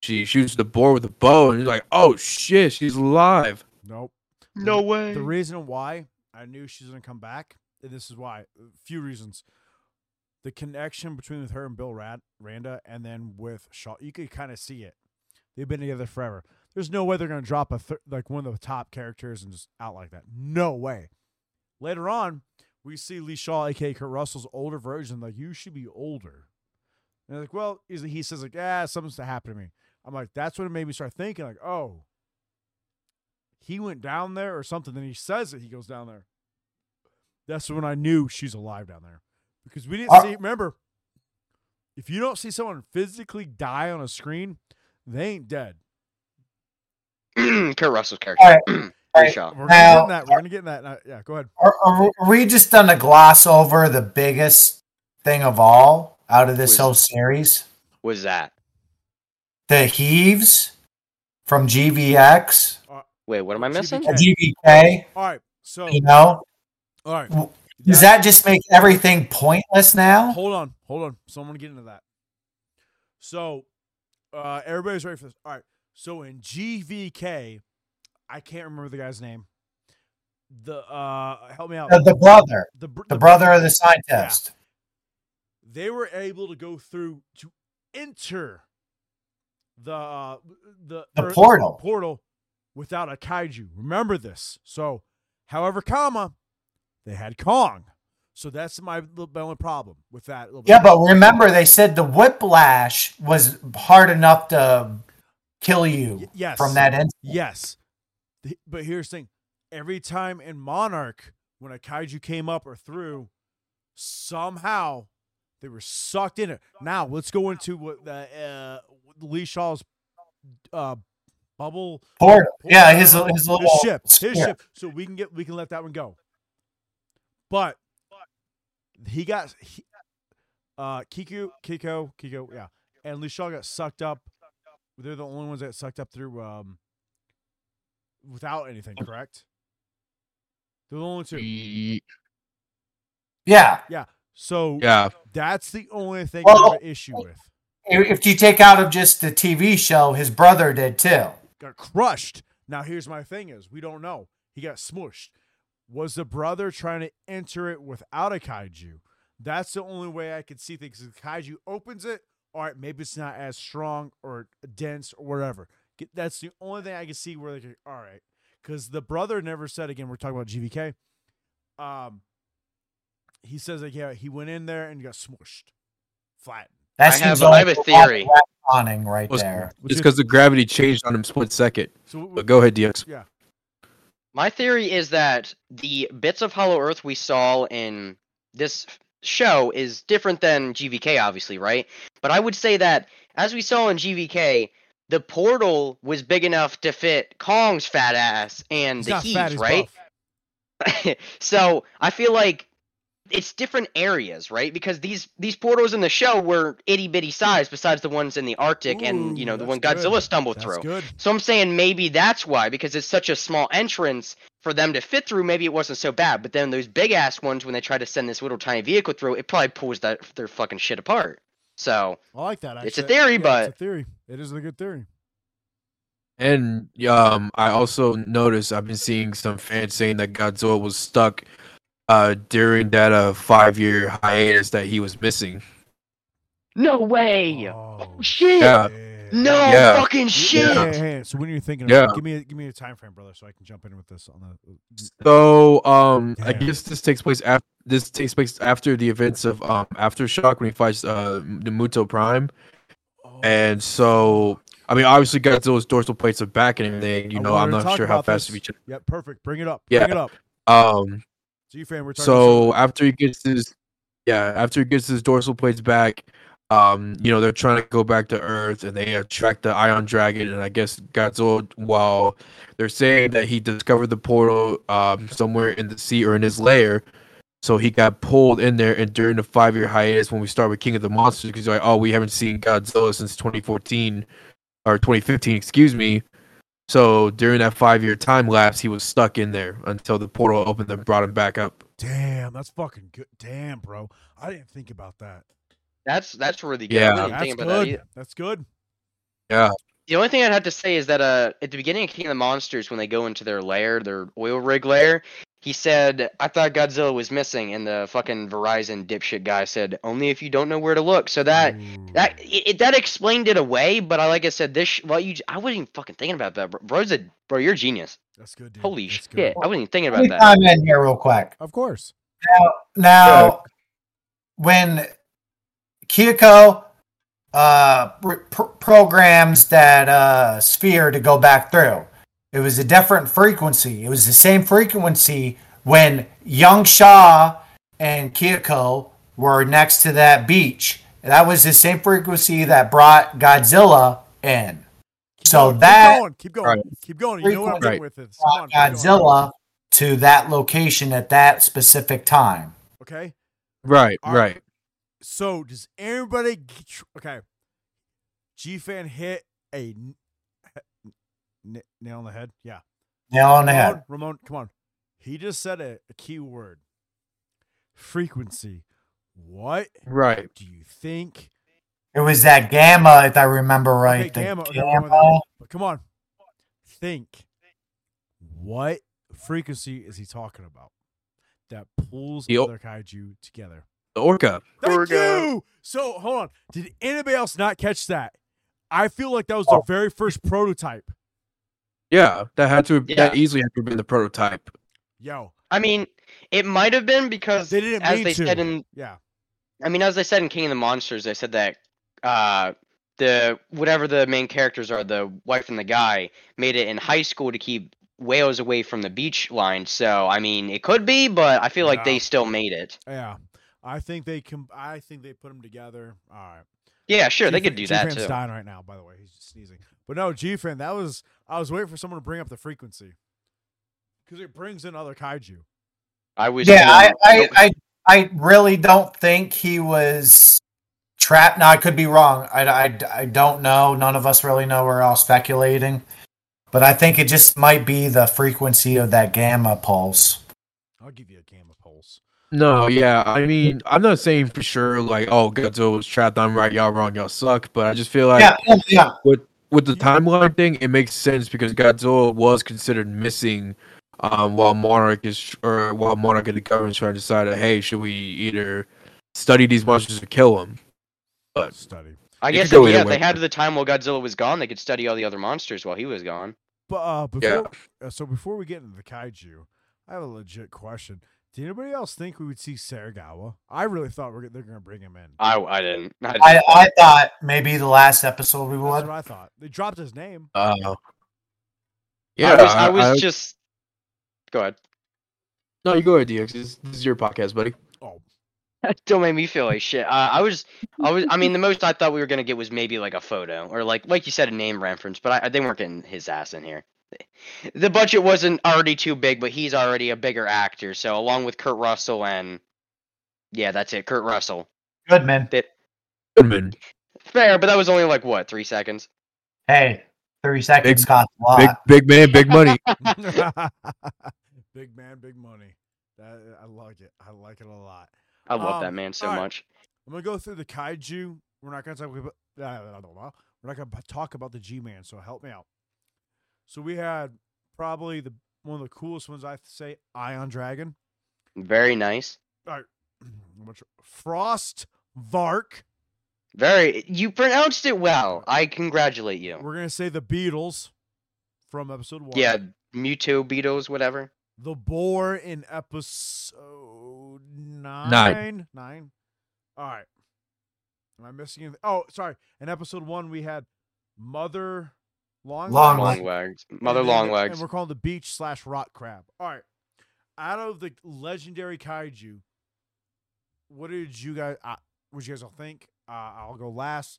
she shoots the boar with a bow, and you're like, oh shit, she's alive. Nope. No way. The reason why I knew she's gonna come back, and this is why, a few reasons. The connection between with her and Bill Rad- Randa, and then with Shaw, you could kind of see it. They've been together forever. There's no way they're gonna drop a th- like one of the top characters and just out like that. No way. Later on, we see Lee Shaw, aka Kurt Russell's older version. Like you should be older. And they're like, well, he says like, yeah, something's to happen to me. I'm like, that's what it made me start thinking like, oh, he went down there or something. Then he says that he goes down there. That's when I knew she's alive down there because we didn't Uh, see. Remember, if you don't see someone physically die on a screen, they ain't dead. Kurt Russell's character. All right, Pretty right. We're Now- gonna get in that. We're gonna get in that. Uh, yeah, go ahead. Are, are, are we just done to gloss over the biggest thing of all out of this Which- whole series? Was that? The Heaves from GVK, Wait, what am I missing? GVK. GVK. All right. So, You know, all right. does that just make everything pointless now? Hold on, hold on. So I'm gonna get into that. So, uh, everybody's ready for this. All right. So in GVK, I can't remember the guy's name. The uh, help me out. The, the brother, The, br- the brother of the scientist. They were able to go through to enter the uh, the The or- portal. portal without a kaiju. Remember this. So, however, comma they had Kong. So that's my little my only problem with that. Yeah, but remember they said the whiplash was hard enough to kill you Y- yes. from that end. Yes. But here's the thing. Every time in Monarch, when a kaiju came up or through, somehow they were sucked in it. Now let's go into what the uh, Lee Shaw's uh, bubble. Portal. Yeah, his portal- his little his ship. His sphere. ship. So we can get we can let that one go. But he got he, uh Kiku Kiko Kiko yeah, and Lee Shaw got sucked up. They're the only ones that sucked up through um without anything, correct? They're the only two. Yeah. Yeah. So Yeah, that's the only thing Well- I have an issue with. If you take out of just the TV show, his brother did too. Got crushed. Now here's my thing is we don't know. He got smushed. Was the brother trying to enter it without a kaiju? That's the only way I could see things. The kaiju opens it, all right, maybe it's not as strong or dense or whatever. That's the only thing I can see where they could, all right. Because the brother never said again, we're talking about GVK. Um he says like yeah, he went in there and got smushed. Flattened. That I have- I have a theory. retconning right Well, there. Which it's because the gravity changed on him split second. So But go ahead, DX. yeah. My theory is that the bits of Hollow Earth we saw in this show is different than GVK, obviously, right? But I would say that as we saw in GVK, the portal was big enough to fit Kong's fat ass and He's the not heat, fat, he's right? so I feel like it's different areas, right? Because these these portals in the show were itty bitty size, besides the ones in the Arctic and you know the that's one good. Godzilla stumbled That's through. good. So I'm saying maybe that's why, because it's such a small entrance for them to fit through. Maybe it wasn't so bad. But then those big ass ones, when they try to send this little tiny vehicle through, it probably pulls that their fucking shit apart. So I like that. It's a theory, Yeah, but- it's a theory. It is a good theory. And um, I also noticed I've been seeing some fans saying that Godzilla was stuck uh during that uh five year hiatus that he was missing. no way. Oh, shit. Yeah. No Yeah. fucking shit. Hey, hey, hey, so when are you're thinking, Yeah. about, give me a, give me a time frame, brother, so I can jump in with this on the. So um, I guess this takes place after this takes place after the events of um aftershock when he fights uh the Muto Prime, Oh, and so I mean obviously Godzilla's dorsal plates are back and everything. You know I'm not sure how fast this. we can. Yep, perfect. Bring it up. Yeah. Bring it up. Um, G fan, we're talking. so after he gets his yeah after he gets his dorsal plates back um you know they're trying to go back to earth and they attract the ion dragon and i guess godzilla while they're saying that he discovered the portal um somewhere in the sea or in his lair so he got pulled in there and during the five year hiatus when we start with king of the monsters because like oh we haven't seen godzilla since 2014 or 2015 excuse me so during that five year time lapse he was stuck in there until the portal opened and brought him back up Damn, that's fucking good. Damn, bro. I didn't think about that. That's that's really good. Yeah. That's think about that good. That's good. yeah The only thing I'd have to say is that uh, at the beginning of King of the Monsters, when they go into their lair, their oil rig lair, he said, "I thought Godzilla was missing," and the fucking Verizon dipshit guy said, "Only if you don't know where to look." So that Ooh. that it, it- that explained it away. But I like I said, this well, you j- I wasn't even fucking thinking about that, bro. Bro's a bro. You're a genius. That's good, dude. Holy That's shit, good. I wasn't even thinking about that. chime in here real quick. Of course. Now, now, when Kyoko uh, pr- pr- programs that uh, sphere to go back through, it was a different frequency. It was the same frequency when Young Shaw and Kyoko were next to that beach. That was the same frequency that brought Godzilla in. So Keep that going. Keep going. Right. Keep going. You know what I'm Right. with this. Come on, brought keep going. Godzilla to that location at that specific time. Okay. Right, All right. right. So does everybody? get Okay. G fan hit a n- n- nail on the head. Yeah. Nail on the Ramon, head. Ramon, come on. He just said a, a key word. Frequency. What Right. do you think? It was that gamma, if I remember right. Okay, the gamma. okay, gamma. remember that. Come on. Think. What frequency is he talking about? That pulls The other kaiju together. The orca. Thank orca. you. So hold on. Did anybody else not catch that? I feel like that was the Oh. very first prototype. Yeah, that had to Yeah. that easily had to have been the prototype. Yo, I mean, it might have been because they didn't as they to. said in yeah. I mean, as I said in King of the Monsters, they said that uh, the whatever the main characters are, the wife and the guy, made it in high school to keep whales away from the beach line. So I mean, it could be, but I feel like they still made it. Yeah. I think they com- I think they put them together. All right. Yeah, sure, they G-Fan- could do that G-Fan's too. dying right now, by the way. He's just sneezing. But no, G fan, that was I was waiting for someone to bring up the frequency. Because it brings in other kaiju. I was Yeah, I, I, I, I really don't think he was trapped. Now, I could be wrong. I, I, I don't know. None of us really know. We're all speculating. But I think it just might be the frequency of that gamma pulse. I'll give you a gamma pulse. No, yeah, I mean, I'm not saying for sure like, oh, Godzilla was trapped. I'm right, y'all wrong, y'all suck. But I just feel like yeah, yeah, yeah. With the timeline thing, it makes sense because Godzilla was considered missing, um, while Monarch is or while Monarch and the government trying to decide, hey, should we either study these monsters or kill them? But Study. I guess if, yeah, if they had the time while Godzilla was gone, they could study all the other monsters while he was gone. But uh before Yeah. uh, so before we get into the kaiju, I have a legit question. Did anybody else think we would see Serizawa? I really thought we're, they're going to bring him in. I, I didn't. I didn't. I, I thought maybe the last episode we That's would. what I thought. They dropped his name. uh, yeah, I was, I was just. Go ahead. no, you go ahead, DX. This, this is your podcast, buddy. Oh, Don't make me feel like shit. Uh, I was, I was, I mean, the most I thought we were gonna get was maybe like a photo or like, like you said, a name reference. But I, they weren't getting his ass in here. The budget wasn't already too big, but he's already a bigger actor. So along with Kurt Russell and, yeah, that's it, Kurt Russell. Goodman. Goodman. Fair, but that was only like what three seconds. Hey, 30 seconds Big- cost a lot. Big big man, big money. big man, big money. That, I like it. I like it a lot. I love that Um, man so alright. much. I'm gonna go through the kaiju. We're not gonna talk about. We're not gonna talk about the G-man. So help me out. So we had probably the one of the coolest ones I have to say, Ion Dragon. Very nice. All right, Frost Vark. Very. You pronounced it well. I congratulate you. We're gonna say the beetles from episode one. Yeah, Mewtwo, Beatles, whatever. The boar in episode nine. Nine. All right. Am I missing anything? Oh, sorry. In episode one, we had Mother Long. Long Long leg. legs. Mother then long legs. And we're calling the beach slash rock crab. All right. Out of the legendary kaiju, what did you guys? Uh, what you guys all think? Uh, I'll go last.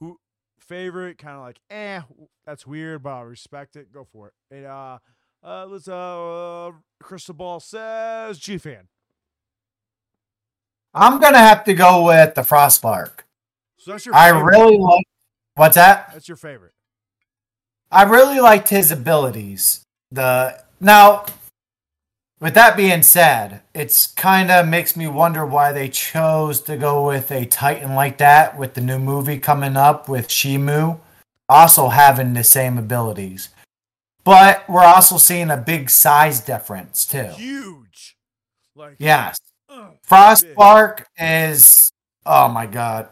Who favorite? Kind of like, eh, that's weird, but I respect it. Go for it. And, uh, uh, let's uh, Crystal Ball says G fan. I'm gonna have to go with the Frostvark. So that's your. I favorite. really like. What's that? That's your favorite. I really liked his abilities. The now, with that being said, it's kind of makes me wonder why they chose to go with a Titan like that with the new movie coming up with Shimo also having the same abilities. But we're also seeing a big size difference too. Huge. Like Yes. Oh, ugh, big. Frostvark is oh my god.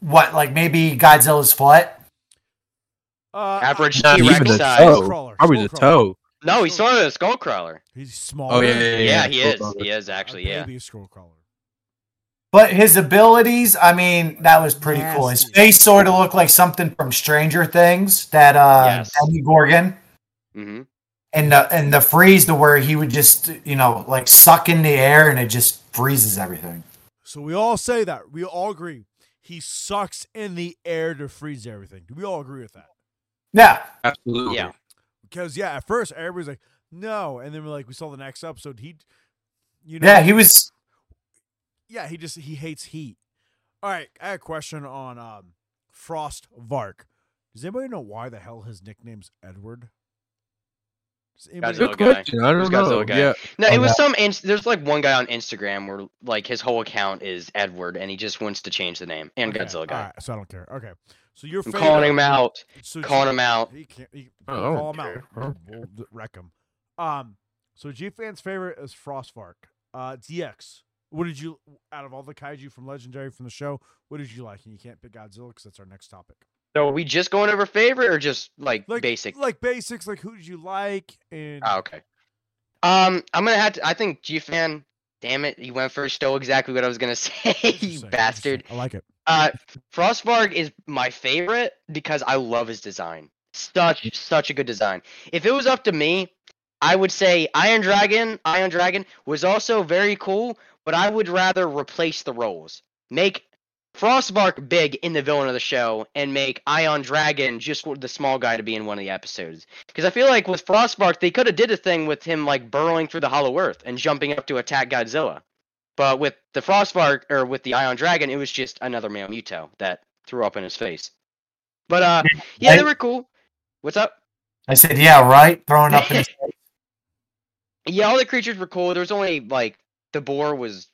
What like maybe Godzilla's foot? Uh, Average Not T-Rex even a size. toe. Skullcrawler, Probably the Skullcrawler. toe. No, he's sort of a skull crawler. He's small. Oh yeah, yeah, yeah. Yeah, he is. Skullcrawler. He is actually. Yeah. Maybe a skull crawler. But his abilities, I mean, that was pretty cool. His face sort of looked like something from Stranger Things, that uh Yes. Gorgon. Mm-hmm. And the and the freeze to where he would just, you know, like suck in the air and it just freezes everything. So we all say that. We all agree. He sucks in the air to freeze everything. Do we all agree with that? Yeah. Absolutely. Yeah. Because yeah, at first everybody's like, no, and then we're like, we saw the next episode. He, you know, Yeah, he was yeah, he just he hates heat. All right, I have a question on um Frost Vark. Does anybody know why the hell his nickname's Edward? Does anybody Godzilla Good guy. question. I don't Who's know. Godzilla guy? Yeah. No, Oh, it was yeah. some. Inst- there's like one guy on Instagram where like his whole account is Edward, and he just wants to change the name and Okay, Godzilla guy. all right, so I don't care. Okay, so your I'm calling him out. So calling G- him out. He can't. He, Oh, call him out. care. We'll, we'll wreck him. Um. So G fan's favorite is Frostvark. Uh, DX. What did you out of all the kaiju from Legendary from the show? What did you like? And you can't pick Godzilla because that's our next topic. So are we just going over favorite or just like, Like basic? like basics. Like who did you like? And Oh, okay. Um, I'm gonna have to. I think G fan. Damn it, you went first. Stole exactly what I was gonna say, you bastard. I like it. Uh, Frostvark is my favorite because I love his design. Such such a good design. If it was up to me, I would say Ion Dragon. Ion Dragon was also very cool, but I would rather replace the roles. Make Frostvark big in the villain of the show, and make Ion Dragon just the small guy to be in one of the episodes. Because I feel like with Frostvark, they could have did a thing with him like burrowing through the Hollow Earth and jumping up to attack Godzilla. But with the Frostvark or with the Ion Dragon, it was just another male Muto that threw up in his face. But uh, yeah, they were cool. What's up? I said, yeah, right? Throwing up in his face. Yeah, all the creatures were cool. There was only like the boar was,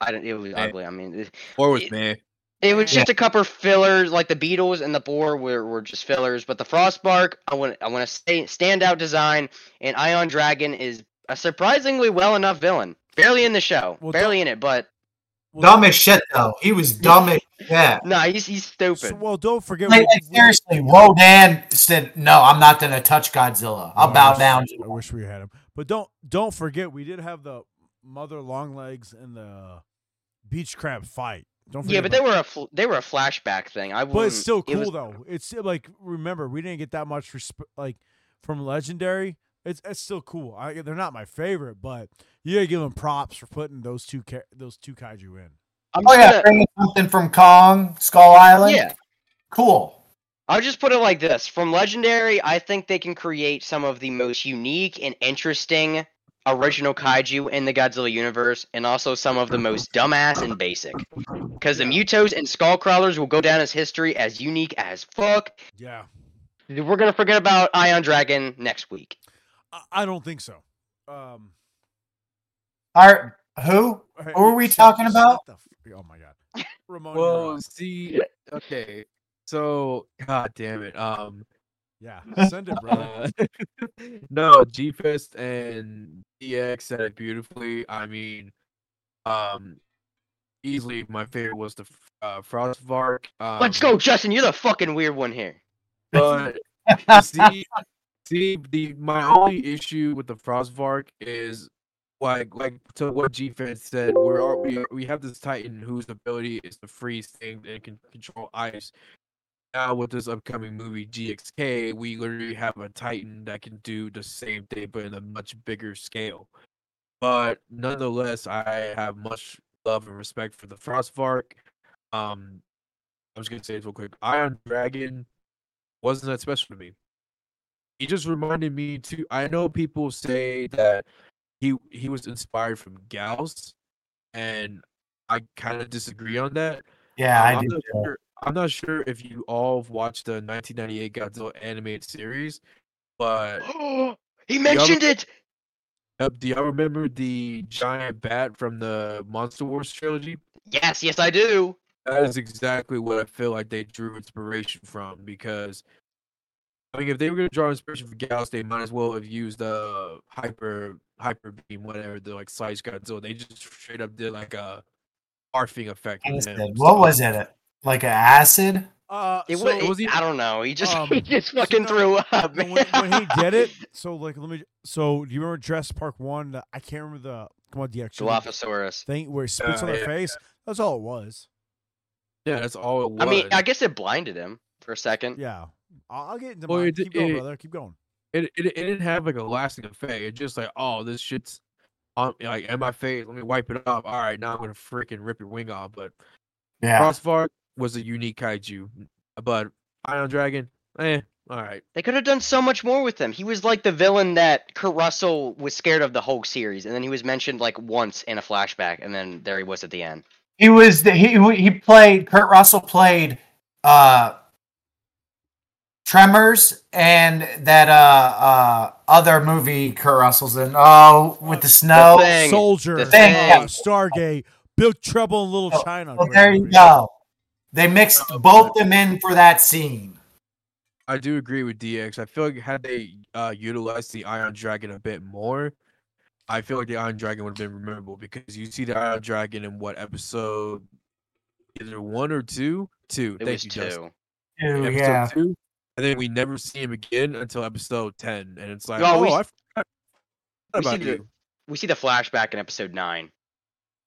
I don't. It was ugly. I mean, it, Or was It- me. it was Yeah. just a couple fillers. Like the beetles and the boar were, were just fillers. But the frostvark, I want I want to stay standout design. And Ion Dragon is a surprisingly well enough villain. Barely in the show, Well, barely in it, but Well, dumb as shit though. He was dumb as shit. nah, he's he's stupid. So, well, don't forget. Like, we- like, we- seriously, Rodan said, "No, I'm not going to touch Godzilla. I'll Oh, I bow wish- down." I wish we had him, but don't don't forget we did have the mother long legs and the beach crab fight. Don't forget yeah, but they were a fl- they were a flashback thing. I But it's still it cool was- though. It's like remember we didn't get that much resp- like from Legendary. It's it's still cool. I, they're not my favorite, but you gotta give them props for putting those two ca- those two kaiju in. I'm Oh just yeah, gonna, bring something from Kong, Skull Island. Yeah. Cool. I'll just put it like this: from Legendary, I think they can create some of the most unique and interesting original kaiju in the Godzilla universe, and also some of the most dumbass and basic. Because the Mutos and Skullcrawlers will go down as history as unique as fuck. Yeah. We're gonna forget about Ion Dragon next week. I, I don't think so. Um, Our who? hey, Who are we talking about? the oh my god, Ramon. you're Well, on. see, okay, so god damn it, um, yeah, send it, brother. uh, no, G Fest and DX said it beautifully. I mean, um, easily my favorite was the f- uh, Frostvark. Um, Let's go, Justin. You're the fucking weird one here. But see, see, the my only issue with the Frostvark is like like to what G Fan said. We're we we have this Titan whose ability is to freeze things and can control ice. Now with this upcoming movie GXK, we literally have a Titan that can do the same thing but in a much bigger scale. But nonetheless, I have much love and respect for the Frostvark. Um, I'm just gonna say this real quick. Ion Dragon wasn't that special to me. He just reminded me to. I know people say that he he was inspired from Gyaos, and I kind of disagree on that. Yeah, I I'm do. not sure. I'm not sure if you all watched the 1998 Godzilla animated series, but he mentioned it. uh, do y'all remember the giant bat from the Monster Wars trilogy? Yes, yes, I do. That is exactly what I feel like they drew inspiration from because I mean if they were gonna draw inspiration for Gyaos, they might as well have used the hyper hyper beam, whatever, the like size Godzilla. They just straight up did like a barfing effect. with Acid. him, What so- was it? Like an acid? Uh, It so, was, was he- I don't know. He just um, he just fucking no, threw up. when, when he did it, so like let me. So do you remember Jurassic Park one? The, I can't remember the come on the actual Dilophosaurus. thing where he spits Uh, on their yeah. face. That's all it was. Yeah, that's all it was. I mean, I guess it blinded him for a second. Yeah, I'll, I'll get into Well, mine. it- Keep going, it- brother. Keep going. it, it it didn't have like a lasting effect. It's just like, oh, this shit's on like in my face. Let me wipe it off. All right, now I'm gonna freaking rip your wing off. But Yeah. Frostvark was a unique kaiju, but Ion Dragon, eh, all right. They could have done so much more with him. He was like the villain that Kurt Russell was scared of the whole series, and then he was mentioned like once in a flashback, and then there he was at the end. He was the he he played Kurt Russell played uh Tremors and that uh uh other movie Kurt Russell's in. Oh, with the snow. Thing. Soldier, The Thing. uh, Stargate, Big Trouble in Little Oh, China. Well, great there you go. They mixed Oh, both them in for that scene. I do agree with DX. I feel like had they uh, utilized the Ion Dragon a bit more, I feel like the Ion Dragon would have been memorable because you see the Ion Dragon in what episode? Either one or two. Two. It Thank was you, two. Justin. Ooh, Episode yeah. two, and then we never see him again until episode ten, and it's like, No, oh, we I s- forgot we see about the- We see the flashback in episode nine.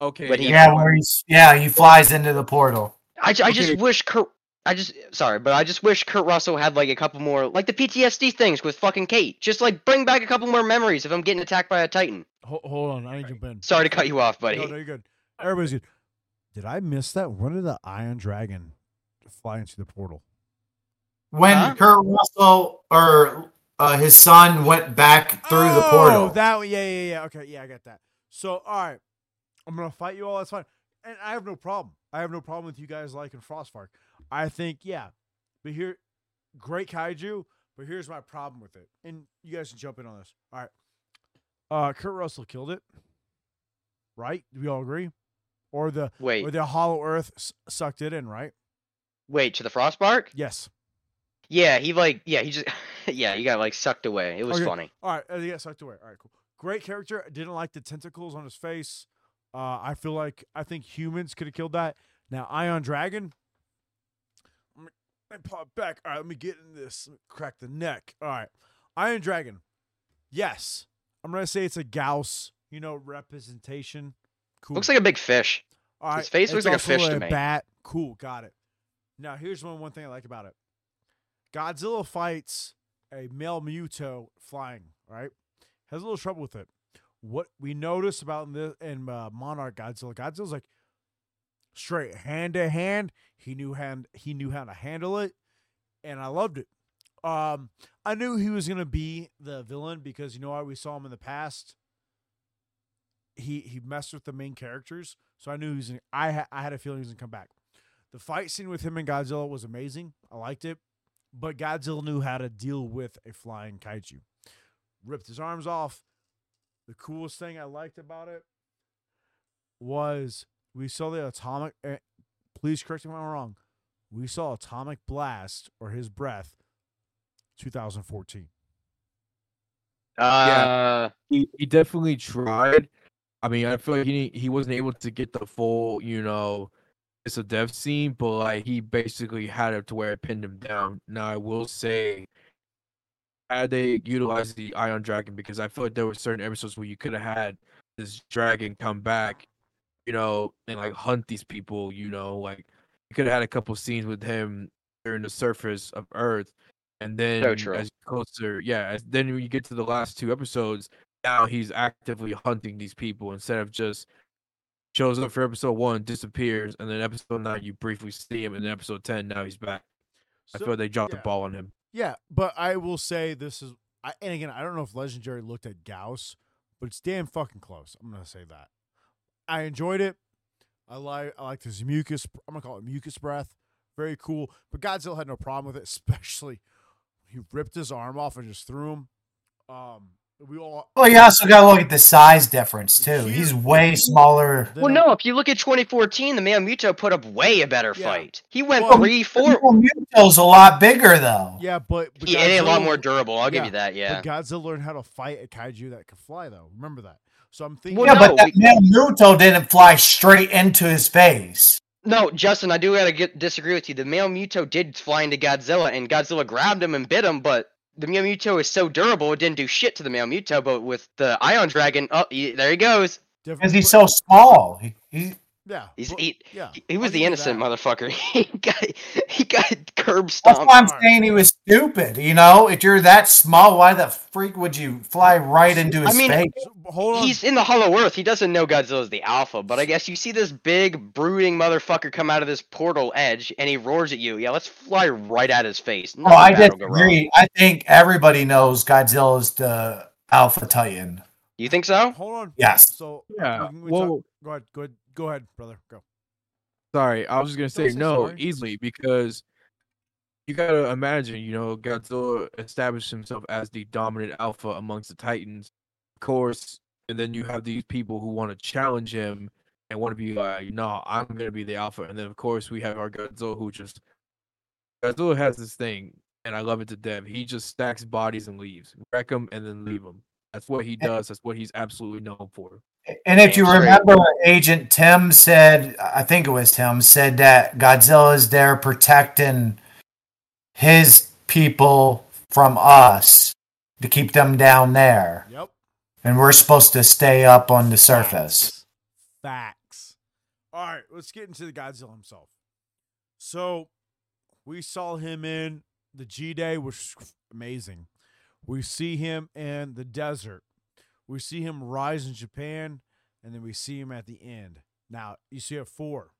Okay, when he- Yeah, where he's yeah, he flies into the portal. I, ju- I just wish Kurt. I just sorry, but I just wish Kurt Russell had like a couple more like the PTSD things with fucking Kate. Just like bring back a couple more memories of him getting attacked by a Titan. Ho- hold on, I need to jump in. Sorry to cut you off, buddy. No, no, you're good. Everybody's good. Did I miss that? When did the Ion Dragon fly into the portal? When Huh? Kurt Russell or uh, his son went back through the portal. Oh, that one. Yeah, yeah, yeah. Okay, yeah, I got that. So, all right, I'm gonna fight you all. That's fine, and I have no problem. I have no problem with you guys liking Frostvark. I think, yeah, but here, great kaiju. But here's my problem with it, and you guys can jump in on this. All right, uh, Kurt Russell killed it, right? Do we all agree? Or the Wait, or the Hollow Earth s- sucked it in, right? wait to the Frostvark? Yes. Yeah, he like yeah he just yeah he got like sucked away. It was Okay. funny. All right, uh, yeah, sucked away. All right, cool. Great character. I didn't like the tentacles on his face. Uh, I feel like I think humans could have killed that. Now, Ion Dragon. Let me, let me pop back. All right, let me get in this. Let me crack the neck. All right, Ion Dragon. Yes, I'm gonna say it's a Gyaos. You know, representation. Cool. Looks like a big fish. All right. his face looks like a fish to me. Bat. Cool. Got it. Now here's one one thing I like about it. Godzilla fights a male Muto flying. Right. Has a little trouble with it. What we notice about in the in uh, Monarch Godzilla, Godzilla's like straight hand to hand. He knew hand he knew how to handle it, and I loved it. Um, I knew he was gonna be the villain because you know what we saw him in the past. He he messed with the main characters, so I knew he was. Gonna, I ha- I had a feeling he was gonna come back. The fight scene with him and Godzilla was amazing. I liked it, but Godzilla knew how to deal with a flying kaiju. Ripped his arms off. The coolest thing I liked about it was we saw the atomic. Uh, please correct me if I'm wrong. We saw atomic blast or his breath. 2014. Uh, he, he definitely tried. I mean, I feel like he he wasn't able to get the full, you know, it's a death scene, but like he basically had it to where it pinned him down. Now I will say, had they utilized the Ion Dragon, because I feel like there were certain episodes where you could have had this dragon come back, you know, and like hunt these people. You know, like you could have had a couple scenes with him during the surface of Earth, and then So as closer, yeah, as, then when you get to the last two episodes, now he's actively hunting these people instead of just shows up for episode one, disappears, and then episode nine you briefly see him, and then episode ten now he's back. I feel they dropped yeah. the ball on him. Yeah, but I will say this is, I, and again, I don't know if Legendary looked at Gyaos, but it's damn fucking close. I'm gonna say that. I enjoyed it. I like, I liked his mucus. I'm gonna call it mucus breath. Very cool. But Godzilla had no problem with it, especially he ripped his arm off and just threw him. Um, we all. Well, you also got to look at the size difference too. He's way smaller. than well, no. If you look at 2014, the Mamuto put up way a better Yeah. fight. He went Well, three, four. Muto's a lot bigger though. Yeah, but, but He, it a lot more durable. I'll give you that. Yeah. But Godzilla learned how to fight a kaiju that could fly, though. Remember that. So I'm thinking. Well, Yeah, no, but that we- male Muto didn't fly straight into his face. No, Justin, I do gotta get, disagree with you. The male Muto did fly into Godzilla, and Godzilla grabbed him and bit him, but the male Muto is so durable, it didn't do shit to the male Muto. But with the Ion Dragon, oh, he, there he goes. different- Because he's so small. He, he, Yeah. He's but- he, yeah. he, he was I'll the innocent that. motherfucker. He got he got curb that's stomped. why I'm saying he was stupid. You know, if you're that small, why the freak would you fly right into I his mean, face? Hold on. He's in the Hollow Earth. He doesn't know Godzilla's the alpha, but I guess you see this big brooding motherfucker come out of this portal edge, and he roars at you. Yeah, let's fly right at his face. Oh, I bad will go wrong. disagree. I think everybody knows Godzilla's the Alpha Titan. You think so? Hold on. Yes. So Yeah. we can- we talk- go ahead. Go ahead. Go ahead, brother. Go. sorry, I was just gonna say say no sorry. easily because you gotta imagine, you know, Godzilla established himself as the dominant alpha amongst the Titans, of course, and then you have these people who want to challenge him and want to be like, no, I'm gonna be the alpha, and then of course we have our Godzilla who just Godzilla has this thing, and I love it to death. He just stacks bodies and leaves, wreck them, and then leave them. That's what he does. That's what he's absolutely known for. And if you remember, Agent Tim said, I think it was Tim, said that Godzilla is there protecting his people from us to keep them down there. Yep. And we're supposed to stay up on the surface. Facts. All right, let's get into the Godzilla himself. So, we saw him in the G Day, which was amazing. We see him in the desert. We see him rise in Japan, and then we see him at the end. Now, you see it four.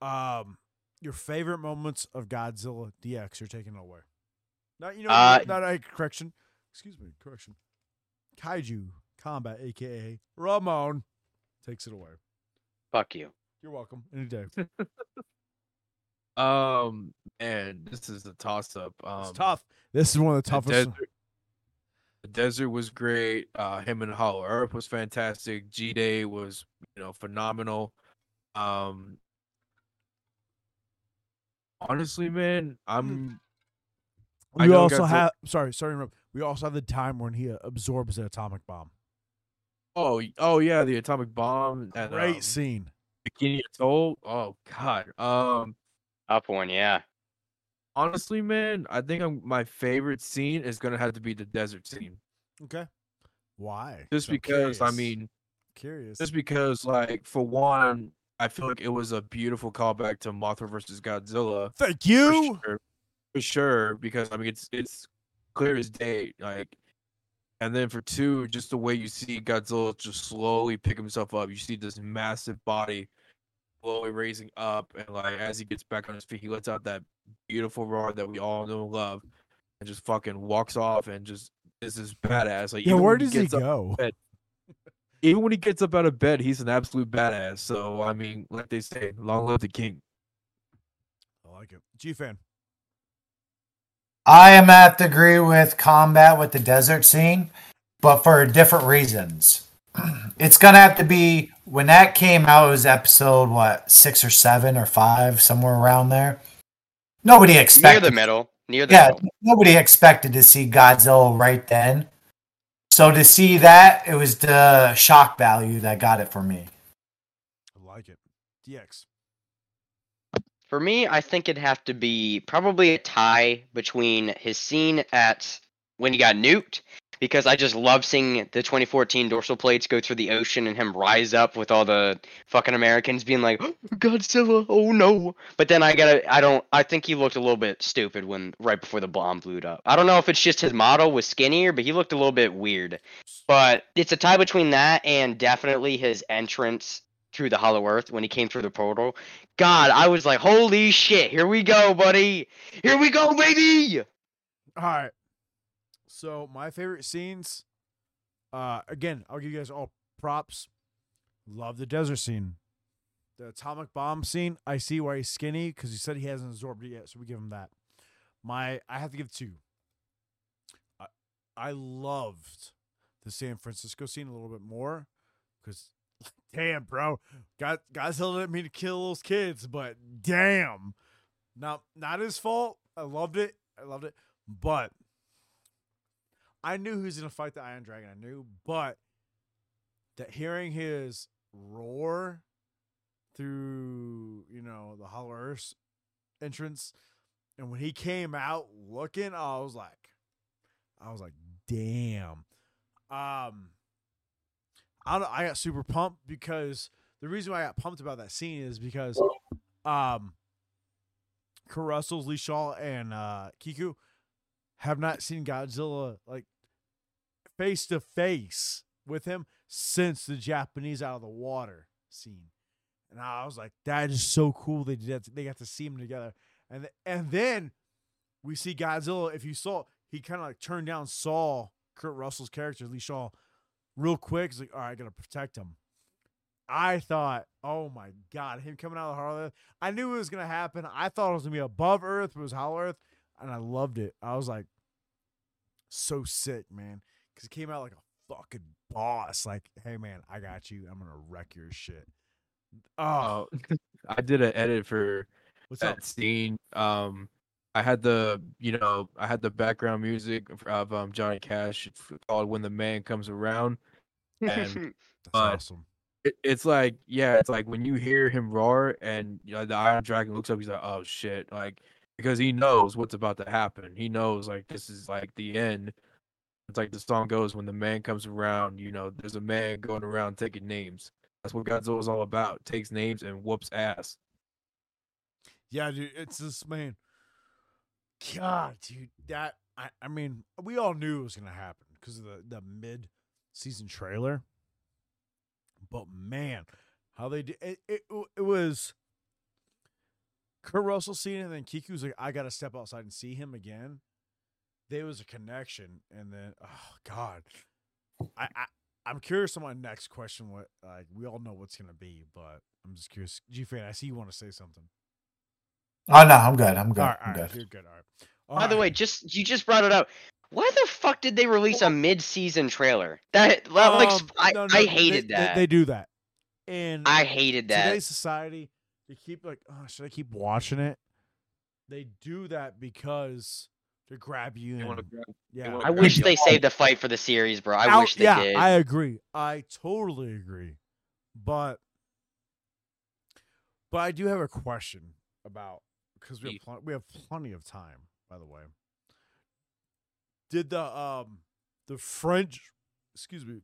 Um, your favorite moments of Godzilla DX. You're taking it away. Not you know, Uh, not a correction. Excuse me, correction. Kaiju Kombat, aka Ramon, takes it away. Fuck you. You're welcome. Any day. Um, man, this is a toss up. Um, It's tough. This is one of the the toughest. desert, the desert was great. Uh, him and Hollow Earth was fantastic. G Day was, you know, phenomenal. Um, honestly, man, I'm. We know also Godzilla- have. Sorry, sorry. We also have the time when he uh, absorbs the atomic bomb. Oh, oh yeah, the atomic bomb and Great um, scene. Bikini Atoll. Oh God. Um, Up one, yeah. Honestly, man, I think I'm, my favorite scene is gonna have to be the desert scene, Okay. Why? just I'm because. I mean, curious. just because, like, for one, I feel like it was a beautiful callback to Mothra versus Godzilla. Thank For you. sure, for sure, because I mean, it's it's clear as day. Like, and then for two, just the way you see Godzilla just slowly pick himself up. You see this massive body slowly raising up, and like as he gets back on his feet, he lets out that beautiful roar that we all know and love, and just fucking walks off and just is this badass. Like Yeah, even where does he gets up- go? even when he gets up out of bed, he's an absolute badass. So I mean, like they say, long live the king. I like it. G fan. I am have to agree with combat with the desert scene, but for different reasons. It's gonna have to be when that came out. It was episode what six or seven or five, somewhere around there. Nobody Near expected. the middle. Near the yeah, middle. nobody expected to see Godzilla right then. So to see that, it was the shock value that got it for me. I like it. DX. For me, I think it'd have to be probably a tie between his scene at when he got nuked, because I just love seeing the 2014 dorsal plates go through the ocean and him rise up with all the fucking Americans being like, oh, Godzilla, oh no. But then I gotta, I don't, I think he looked a little bit stupid when, right before the bomb blew up. I don't know if it's just his model was skinnier, but he looked a little bit weird. But it's a tie between that and definitely his entrance through the Hollow Earth when he came through the portal. God, I was like, holy shit, here we go, buddy. Here we go, baby. All right. So my favorite scenes. Uh, again, I'll give you guys all props. Love the desert scene. The atomic bomb scene. I see why he's skinny because he said he hasn't absorbed it yet, so we give him that. My, I have to give two. I, I loved the San Francisco scene a little bit more because, damn, bro, God, Godzilla didn't to kill those kids, but damn, not not his fault. I loved it. I loved it, but I knew who's gonna fight the Ion Dragon. I knew, but that hearing his roar through, you know, the Hollow Earth entrance, and when he came out looking, I was like, I was like, damn. Um, I I got super pumped because the reason why I got pumped about that scene is because, um, Kurt Russell's Lee Shaw and uh, Kiku have not seen Godzilla like face to face with him since the Japanese out of the water scene. And I was like, that is so cool. They did. They got to see him together. And and then we see Godzilla. If you saw, he kind of like turned down saw Kurt Russell's character, Lee Shaw, real quick. He's like, all right, I gotta protect him. I thought, oh my god, him coming out of the Earth. I knew it was gonna happen. I thought it was gonna be above Earth, but it was Hollow Earth, and I loved it. I was like, so sick, man, because it came out like a fucking boss. Like, hey man, I got you. I'm gonna wreck your shit. Oh, I did an edit for what's up? that scene. Um, I had the you know I had the background music of- of um Johnny Cash called "When the Man Comes Around." And That's uh, awesome. it, it's like yeah, it's like when you hear him roar and you know, the Ion Dragon looks up, he's like, oh shit, like because he knows what's about to happen. He knows like this is like the end. It's like the song goes, when the man comes around, you know, there's a man going around taking names. That's what Godzilla's all about. Takes names and whoops ass. Yeah, dude, it's this man. God, dude, that I, I mean, we all knew it was gonna happen because of the the mid season trailer. But man, how they did it, it, it was Kurt Russell seeing it, and then Kiku's like, I gotta step outside and see him again. There was a connection, and then oh god, I, I I'm curious on my next question. What like we all know what's gonna be, but I'm just curious. G fan, I see you want to say something. Oh no, I'm good. I'm good. All right, I'm all right, good. you're good. All right. By the way, just you just brought it up. Why the fuck did they release a mid-season trailer? That, that like Um, I, no, no, I hated they, that. They, do that. and I hated that. today's society, they keep like, oh, should I keep watching it? They do that because to grab you They in. wanna grab- yeah, wanna I wish you they saved the fight for the series, bro. I Out- wish they yeah, did. I agree. I totally agree. But but I do have a question about because we have pl- we have plenty of time. By the way, did the um the French excuse me,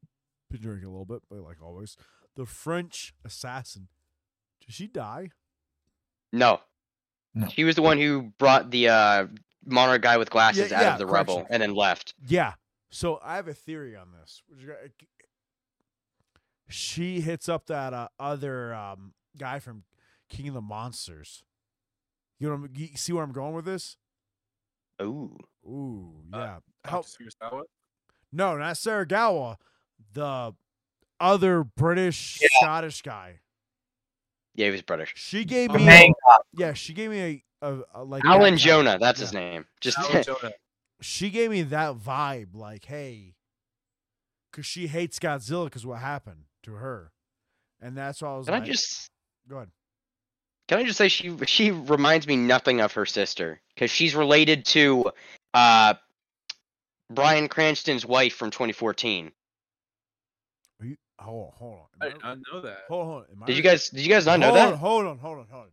been drinking a little bit, but like always, the French assassin did she die? No. No. She was the one who brought the uh, monarch guy with glasses Yeah, out yeah, of the correction. rebel and then left. Yeah. So I have a theory on this. She hits up that uh, other um, guy from King of the Monsters. You know, I'm- you see where I'm going with this? Ooh. Ooh, Uh, yeah. How, Dr. No, not Serizawa. The other British Yeah. Scottish guy. Yeah, he was British. She gave me. main guy. Yeah, she gave me a, a, a like. Alan that- Jonah, that's his yeah. name. Just Alan Jonah. She gave me that vibe, like, hey, because she hates Godzilla because what happened to her, and that's why I was can I just go ahead. can I just say she she reminds me nothing of her sister because she's related to uh Bryan Cranston's wife from 2014. Are you, hold on, hold on. I did not know that. hold on, hold on. I Did you guys did you guys not know hold that? On, hold on, hold on, hold on.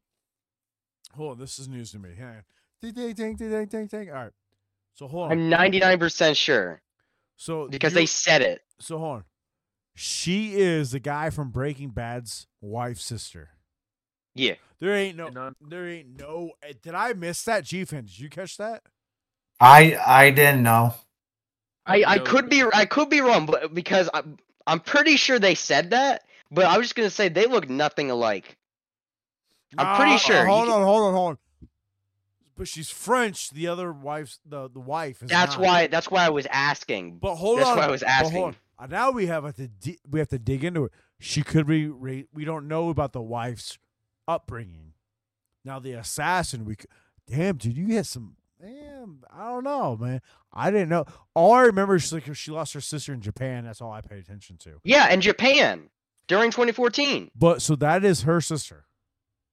Hold on, this is news to me. Hang on. Ding, ding, ding, ding, ding, ding, ding. All right. So hold on. I'm 99% sure so because they said it. So hold on. She is the guy from Breaking Bad's wife's sister. Yeah. There ain't no. Did There ain't no. eh, Did I miss that? G fan, did you catch that? I I didn't know. I, I could be I could be wrong, but because I'm I'm pretty sure they said that. But I was just gonna say they look nothing alike. I'm pretty sure. Hold on, hold on, hold on. But she's French. The other wife's the the wife is. That's not. why that's why I was asking. But hold That's on. why I was asking. Uh, Now we have to di- we have to dig into it. She could be. Ra- we don't know about the wife's upbringing. Now the assassin. We. c- Damn, dude, you had some. Damn, I don't know, man. I didn't know. All I remember is like she lost her sister in Japan. That's all I paid attention to. Yeah, in Japan during 2014. But so that is her sister.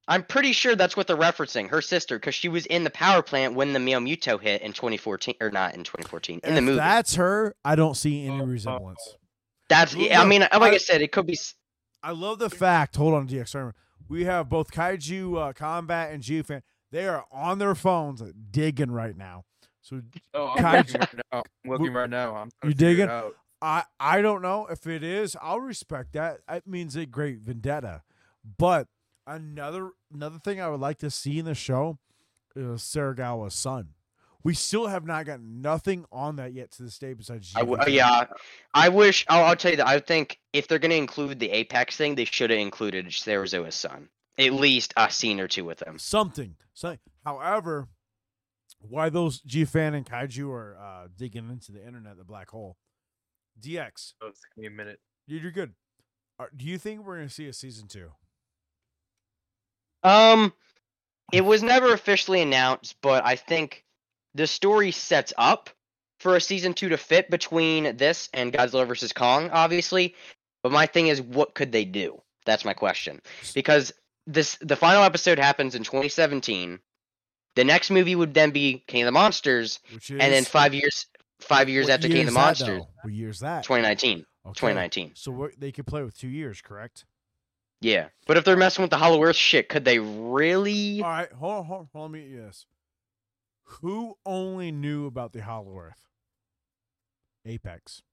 I'm pretty sure that's what they're referencing. Her sister, because she was in the power plant when the Miyamoto hit in 2014, or not in 2014, in the movie. that's her, I don't see any resemblance. That's. I mean, like I, I- said, it could be. I love the fact. Hold on, DX. We have both Kaiju uh, Kombat and G-Fan. They are on their phones digging right now. So Oh, I'm Kai- looking right now. I'm looking right now. I'm You to digging? it. I I don't know if it is. I'll respect that. It means a great vendetta. But another another thing I would like to see in the show is Serizawa's son. We still have not gotten nothing on that yet to this day besides. I w- yeah, I wish. I'll, I'll tell you that. I think if they're gonna include the Apex thing, they should have included Serizawa's son. At least a scene or two with him. something. So, however, why those G fan and Kaiju are uh, digging into the internet, the black hole. DX, Oh, it's gonna be a minute. you- you're good. Are, do you think we're gonna see a season two? Um, it was never officially announced, but I think the story sets up for a season two to fit between this and Godzilla vs Kong, obviously. But my thing is, what could they do? That's my question. Because this the final episode happens in 2017. The next movie would then be King of the Monsters, is and then five years five years after year King of the Monsters, though? What year is that? 2019. Okay. 2019. So what, they could play with two years, correct? Yeah, but if they're messing with the Hollow Earth shit, could they really? All right, hold on, hold on, hold on. Let me yes. Who only knew about the Hollow Earth? Apex.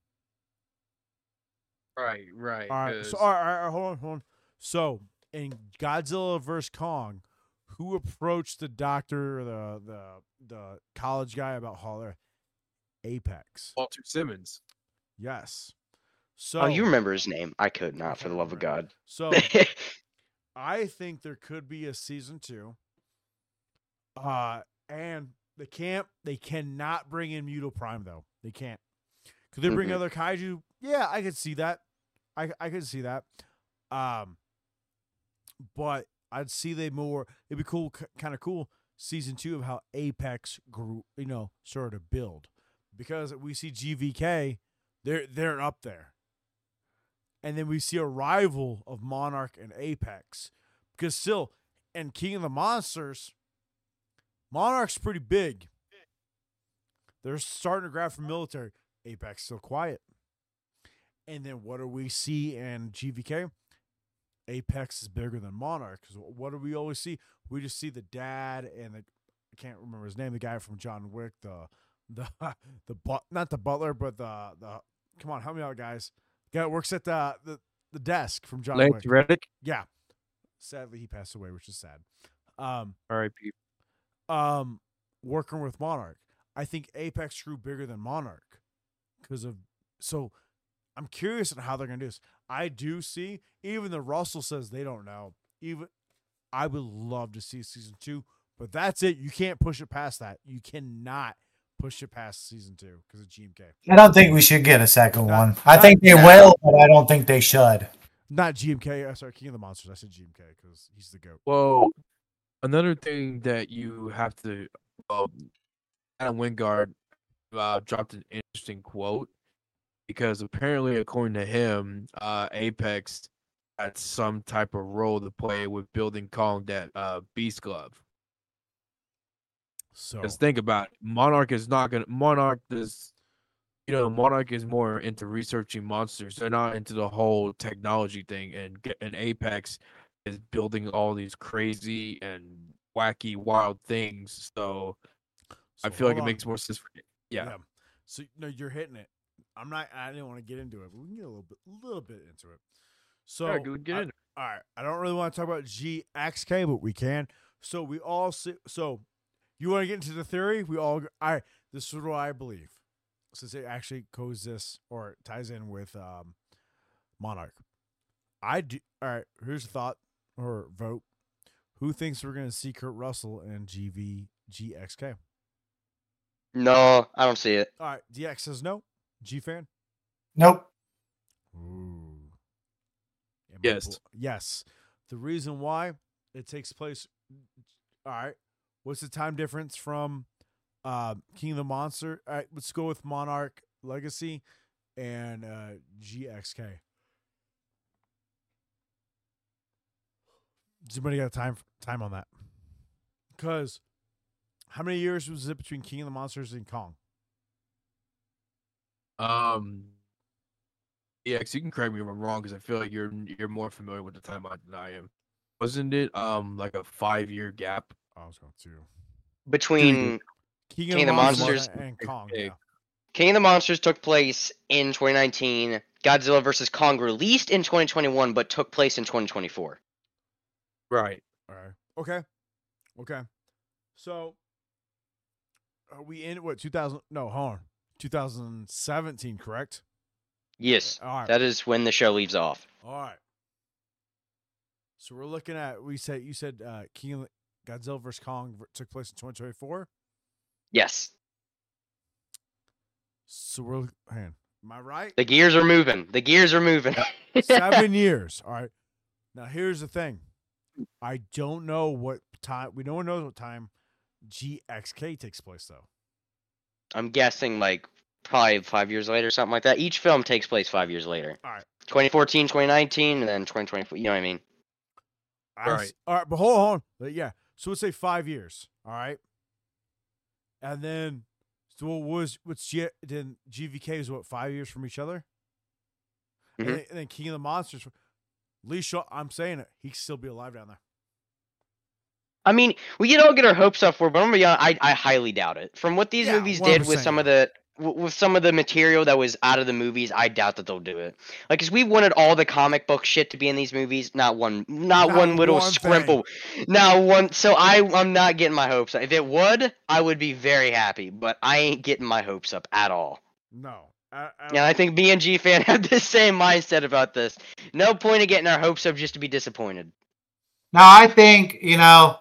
Right, right. All right. 'cause- So all right, all right, all right, hold on, hold on. So in Godzilla vs Kong, who approached the doctor, or the the the college guy about Holler? Apex. Walter Simmons. Yes. So oh, you remember his name? I could not, for the love of. God. So I think there could be a season two. Uh, and they can't. They cannot bring in Muto Prime though. They can't. Could they bring Mhm. other kaiju? Yeah, I could see that. I I could see that. Um, but I'd see they more. It'd be cool, kind of cool. Season two of how Apex grew, you know, sort of build, because we see GVK, they're they're up there and then we see a rival of Monarch and Apex. Because still, and King of the Monsters, Monarch's pretty big. They're starting to grab from military. Apex still quiet. And then what do we see in GVK? Apex is bigger than Monarch. 'Cause what do we always see? We just see the dad and the I can't remember his name, the guy from John Wick, the the the but not the butler, but the the come on, help me out, guys. Guy that works at the the, the desk from John Lance Wick. Reddick. Yeah. Sadly, he passed away, which is sad. Um, R.I.P. um, working with Monarch, I think Apex grew bigger than Monarch because of. So, I'm curious on how they're gonna do this. I do see even the Russell says they don't know. Even I would love to see season two, but that's it. You can't push it past that. You cannot push it past season two because of GMK. I don't think we should get a second Not- one. I think they no. will, but I don't think they should. Not GMK. Uh, sorry, King of the Monsters. I said GMK because he's the goat. Well, another thing that you have to, well, Adam Wingard uh, dropped an interesting quote because apparently, according to him, uh, Apex had some type of role to play with building Kong that uh, Beast Glove. So Because think about it, Monarch is not gonna Monarch is, you know, Monarch is more into researching monsters. They're not into the whole technology thing, and and Apex is building all these crazy and wacky, wild things. So I feel like hold it makes more sense. For, yeah. So no, you're hitting it. I'm not. I didn't want to get into it, but we can get a little bit, little bit into it. So Yeah, go- get I- in. all right. I don't really want to talk about GXK, but we can. So we all see. So you want to get into the theory? We all. All right. This is what I believe, since it actually coexists or ties in with um, Monarch. I do. All right. Here's a thought or vote. Who thinks we're going to see Kurt Russell and GV GXK? No, I don't see it. All right. DX says no. G fan. Nope. Ooh. Yes. bo- yes. The reason why it takes place. All right. What's the time difference from uh, King of the Monster? All right, let's go with Monarch Legacy and uh, GXK. Does anybody got time time on that? Because how many years was it between King of the Monsters and Kong? Um. Yeah, 'cause you can correct me if I'm wrong, because I feel like you're you're more familiar with the timeline than I am. Wasn't it um like a five year gap? I was going to Between King, King of the Monsters and Kong. Yeah. King of the Monsters took place in 2019. Godzilla vs Kong released in 2021, but took place in 2024. Right. All right. Okay. Okay. So are we in what 2000 no, hold on. 2017, correct? Yes, All right. that is when the show leaves off. All right. So we're looking at we said you said uh King Godzilla vs Kong took place in 2024. Yes, So we're man, am I right? the gears are moving. The gears are moving. 7 years. All right. Now here's the thing. I don't know what time we no one knows what time GXK takes place though. I'm guessing like probably five years later, something like that. Each film takes place five years later. All right. 2014, 2019, and then 2024. You know what I mean? All right. All right. but hold on. But yeah. So let's say five years. All right. And then, so what was what's G, then GVK is what five years from each other, and, Mhm. then, and then King of the Monsters. Lee Shaw, I'm saying it. He could still be alive down there. I mean, we can all get our hopes up for, it, but I'm gonna be honest, I, I highly doubt it. From what these Yeah, movies did with some of the with some of the material that was out of the movies, I doubt that they'll do it. Like, cause we wanted all the comic book shit to be in these movies, not one, not, Not one little one scrimple, not one. So I, I'm not getting my hopes up. If it would, I would be very happy, but I ain't getting my hopes up at all. No. I, I, And I think B and G fan have the same mindset about this. No point in getting our hopes up just to be disappointed. Now I think you know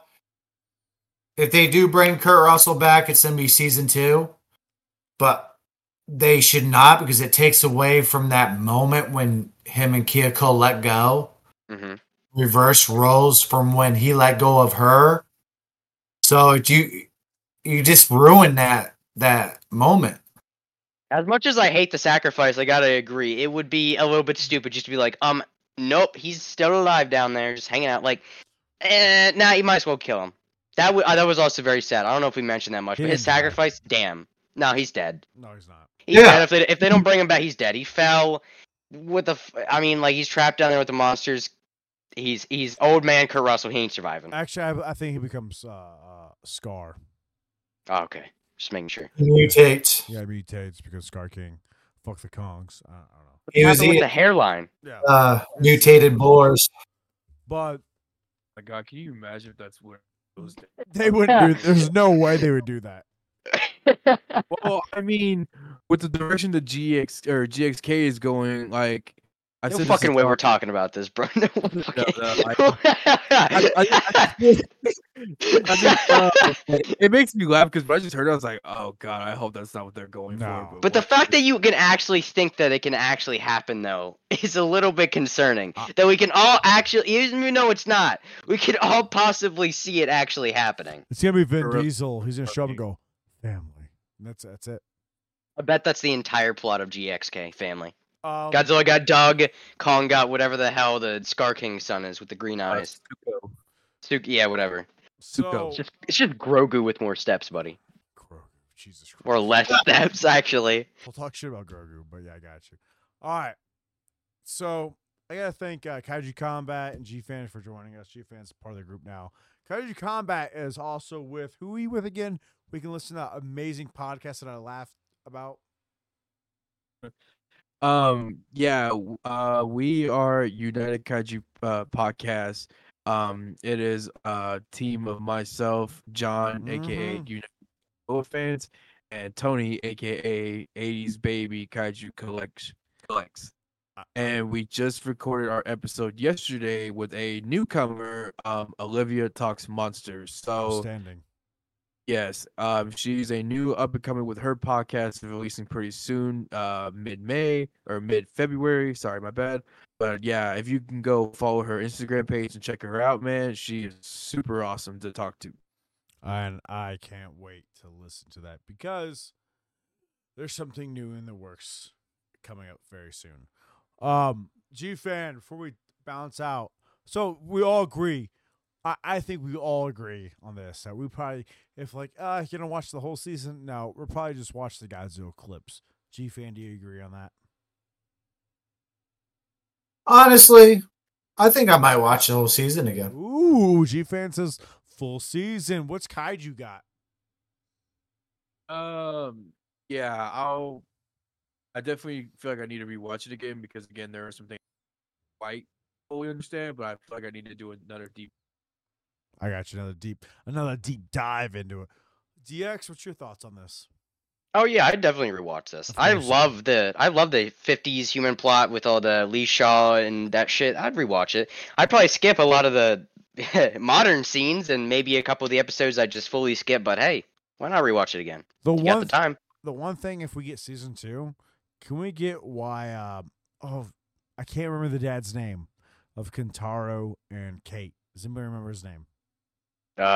if they do bring Kurt Russell back, it's gonna be season two, but they should not because it takes away from that moment when him and Kyoko let go. hmm Reverse roles from when he let go of her. So you you just ruin that that moment. As much as I hate the sacrifice, I gotta agree. It would be a little bit stupid just to be like, um, nope, he's still alive down there, just hanging out. Like, eh, nah, you might as well kill him. That w- uh, that was also very sad. I don't know if we mentioned that much, He but his didn't die. sacrifice, damn, no, he's dead. no, he's not. He's Yeah. dead. If they if they don't bring him back, he's dead. He fell with the. f- I mean, like he's trapped down there with the monsters. He's he's old man Kurt Russell. He ain't surviving. Actually, I, I think he becomes uh, uh, Scar. Oh, okay, just making sure. He mutates. Yeah, he mutates because Scar King. Fuck the Kongs. I, I don't know. He was with the hairline? Yeah. uh, mutated boars. But My God, can you imagine if that's where it goes? down? they wouldn't do. There's no way they would do that. well, I mean, with the direction the GX or GXK is going, like I No said fucking way we're talking about this, bro. No fucking- I- I, I, I just, uh, it makes me laugh because when I just heard it, I was like, "Oh God, I hope that's not what they're going No. for." But the fact that you can actually think that it can actually happen, though, is a little bit concerning. Uh, that we can all actually, even though it's not, we can all possibly see it actually happening. It's gonna be Vin For real. Diesel. He's gonna show up and go, family. And that's that's it. I bet that's the entire plot of GXK family. Um, Godzilla got Doug, Kong got whatever the hell the Scar King's son is with the green uh, eyes. Suko. Suk- yeah, whatever. So, It's just, it's just Grogu with more steps, buddy. Grogu, Jesus Christ. Or less steps, actually. We'll talk shit about Grogu, but yeah, I got you. All right. So I gotta thank uh, Kaiju Kombat and G Fans for joining us. G Fans part of the group now. Kaiju Kombat is also with who are you with again? We can listen to that amazing podcast that I laughed about. Um, yeah, uh, we are United Kaiju uh, podcast. Um, it is a team of myself, John, aka Mhm. United Kaiju fans, and Tony, aka 80s Baby Kaiju collects collects. And we just recorded our episode yesterday with a newcomer, um, Olivia Talks Monsters. So Outstanding. Yes, um, she's a new up and coming with her podcast releasing pretty soon, uh, mid May or mid February. Sorry, my bad. But yeah, if you can go follow her Instagram page and check her out, man, she is super awesome to talk to. And I can't wait to listen to that because there's something new in the works coming up very soon. Um, G fan, before we bounce out, so we all agree. I, I think we all agree on this that we probably, if like, uh, you don't watch the whole season, no, we're probably just watch the Godzilla clips. G fan, do you agree on that? Honestly, I think I might watch the whole season again. Ooh, G fan says full season. What's Kaiju got? Um, yeah, I'll. I definitely feel like I need to rewatch it again because again, there are some things I quite fully understand, but I feel like I need to do another deep. I got you another deep, another deep dive into it. DX, what's your thoughts on this? Oh yeah, I definitely rewatch this. I love the I love the '50s human plot with all the Lee Shaw and that shit. I'd rewatch it. I'd probably skip a lot of the modern scenes and maybe a couple of the episodes I just fully skip. But hey, why not rewatch it again? The You got one the time. the one thing if we get season two, can we get why uh oh I can't remember the dad's name of Kentaro and Kate. Does anybody remember his name? Uh, All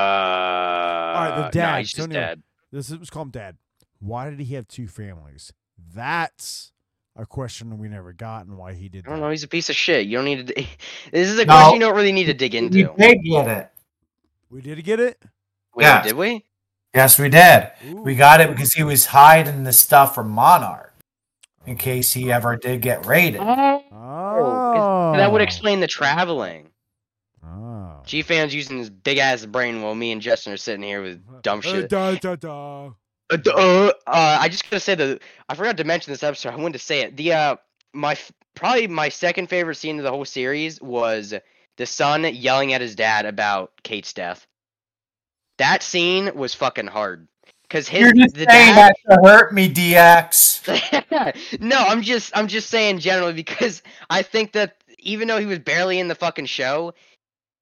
right, the dad, he's just dead. This is call him dad. Why did he have two families? That's a question we never got and why he did I don't that. know. He's a piece of shit. You don't need to. This is a No. question you don't really need to dig into. We did get it. We did get it? Wait, Yeah. did we? Yes, we did. Ooh. We got it because he was hiding the stuff from Monarch in case he ever did get raided. Oh. That would explain the traveling. Oh. G fans using his big ass brain while me and Justin are sitting here with dumb Uh, shit. da, da, da. Uh, uh, uh, I just gotta say that I forgot to mention this episode. I wanted to say it. The uh, my probably my second favorite scene of the whole series was the son yelling at his dad about Kate's death. That scene was fucking hard because his You're just the saying dad. that to hurt me, DX. no, I'm just I'm just saying generally because I think that even though he was barely in the fucking show,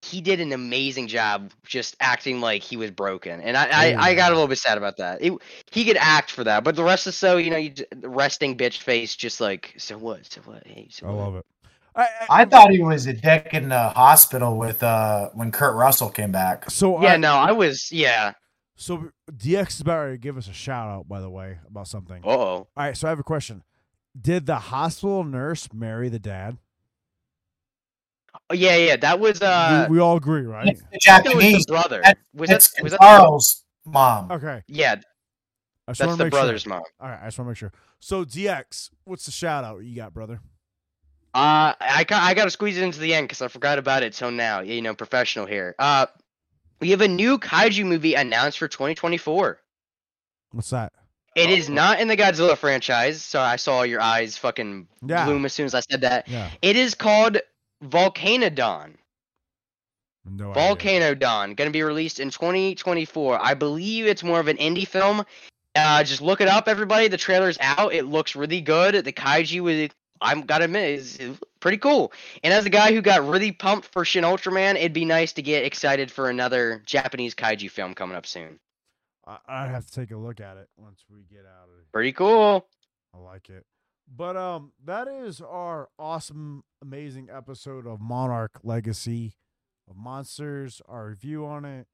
he did an amazing job just acting like he was broken, and I I, I got a little bit sad about that. It, he could act for that, but the rest of the show, you know, you j- the resting bitch face, just like so what, so what, hey, so I what? love it. I, I thought he was a dick in the hospital with uh when Kurt Russell came back. so Yeah, I- no, I was yeah. So DX is about to give us a shout out, by the way, about something. Uh oh. All right, so I have a question. Did the hospital nurse marry the dad? Oh, yeah, yeah, that was uh, we, we all agree, right? It's the I was Japanese. the brother. That- Was that It's was that? Carl's mom. Okay, Yeah, I just that's the make sure. brother's mom. All right, I just want to make sure. So DX, what's the shout out you got, brother? Uh, I got I got to squeeze it into the end because I forgot about it till now. You know, professional here. Uh, we have a new kaiju movie announced for 2024. What's that? It is not in the Godzilla franchise, so I saw your eyes fucking Yeah. bloom as soon as I said that. Yeah, It is called Volcanodon. no. Volcanodon, going to be released in 2024. I believe it's more of an indie film. Uh, just look it up, everybody. The trailer's out. It looks really good. The kaiju, is, I'm gotta admit, is pretty cool. And as a guy who got really pumped for Shin Ultraman, it'd be nice to get excited for another Japanese kaiju film coming up soon. I, I have to take a look at it once we get out of it. Pretty cool. I like it. But um, that is our awesome, amazing episode of Monarch Legacy of Monsters. Our review on it.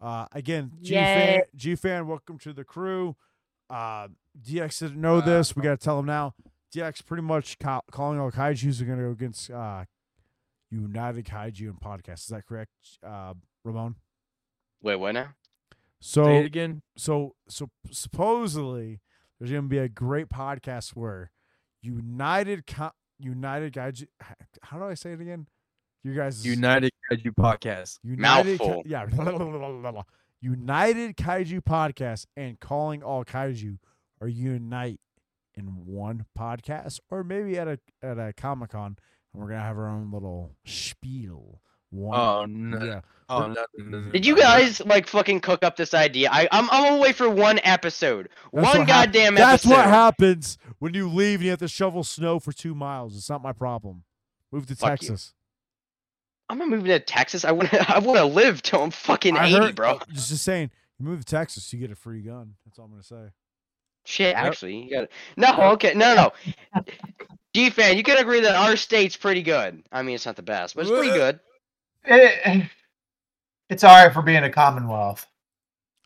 Uh, again, G fan, G fan, welcome to the crew. Uh, DX didn't know this. We got to tell him now. DX pretty much ca- calling all kaiju's are going to go against uh, United Kaiju and podcast. Is that correct, uh, Ramon? Wait, what now? So Say it again. so so supposedly there's gonna be a great podcast where United Co- United guys how do I say it again? You guys United Kaiju Podcast. United Mouthful. yeah United Kaiju podcast and calling all kaiju are unite in one podcast or maybe at a at a Comic Con and we're gonna have our own little spiel. One Oh no! yeah. Oh no! no, no, no, Did you guys like fucking cook up this idea? I I'm I'm gonna for one episode. That's one what hap- goddamn That's episode. what happens when you leave and you have to shovel snow for two miles. It's not my problem. Move to Fuck you. Texas. I'm gonna move to Texas. I want to I want to live till I'm fucking I 80, heard- bro. uh, Just, just saying, you move to Texas, you get a free gun. That's all I'm gonna say. Shit, actually, you got no. Okay, no, no. no. D fan, you can agree that our state's pretty good. I mean, it's not the best, but it's pretty good. It, it's all right for being a Commonwealth.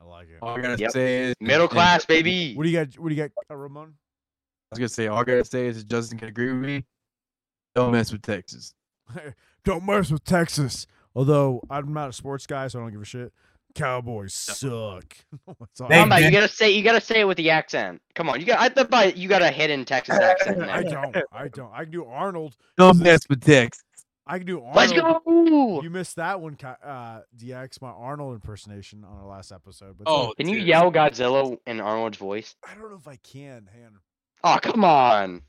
I like it. All I gotta Yep. say is Middle class, baby. What do you got? What do you got, uh, Ramon? I was gonna say all I gotta say is Justin can agree with me. Don't mess with Texas. Don't mess with Texas. Although I'm not a sports guy, so I don't give a shit. Cowboys suck. That's all Come on, you gotta say you gotta say it with the accent. Come on, you got. I thought you got a hidden Texas accent. in I don't. I don't. I can do Arnold. Don't mess with Texas. I can do Arnold. Let's go. You missed that one, uh, DX. My Arnold impersonation on our last episode. But Oh, Can you dude. yell Godzilla in Arnold's voice? I don't know if I can. Hang on. Oh, come on.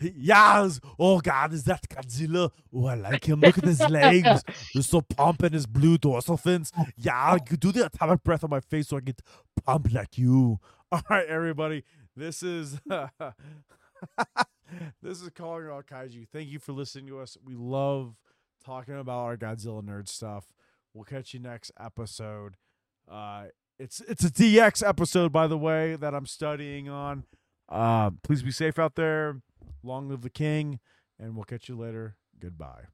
Yes. Oh God, is that Godzilla? Oh, I like him. Look at his legs. They're so pumping his blue dorsal fins. Yeah, you do the atomic breath on my face so I get pumped like you. All right, everybody. This is this is calling all kaiju. Thank you for listening to us. We love talking about our Godzilla nerd stuff. We'll catch you next episode. Uh, it's it's a DX episode, by the way, that I'm studying on. Uh, please be safe out there. Long live the king, and we'll catch you later. Goodbye.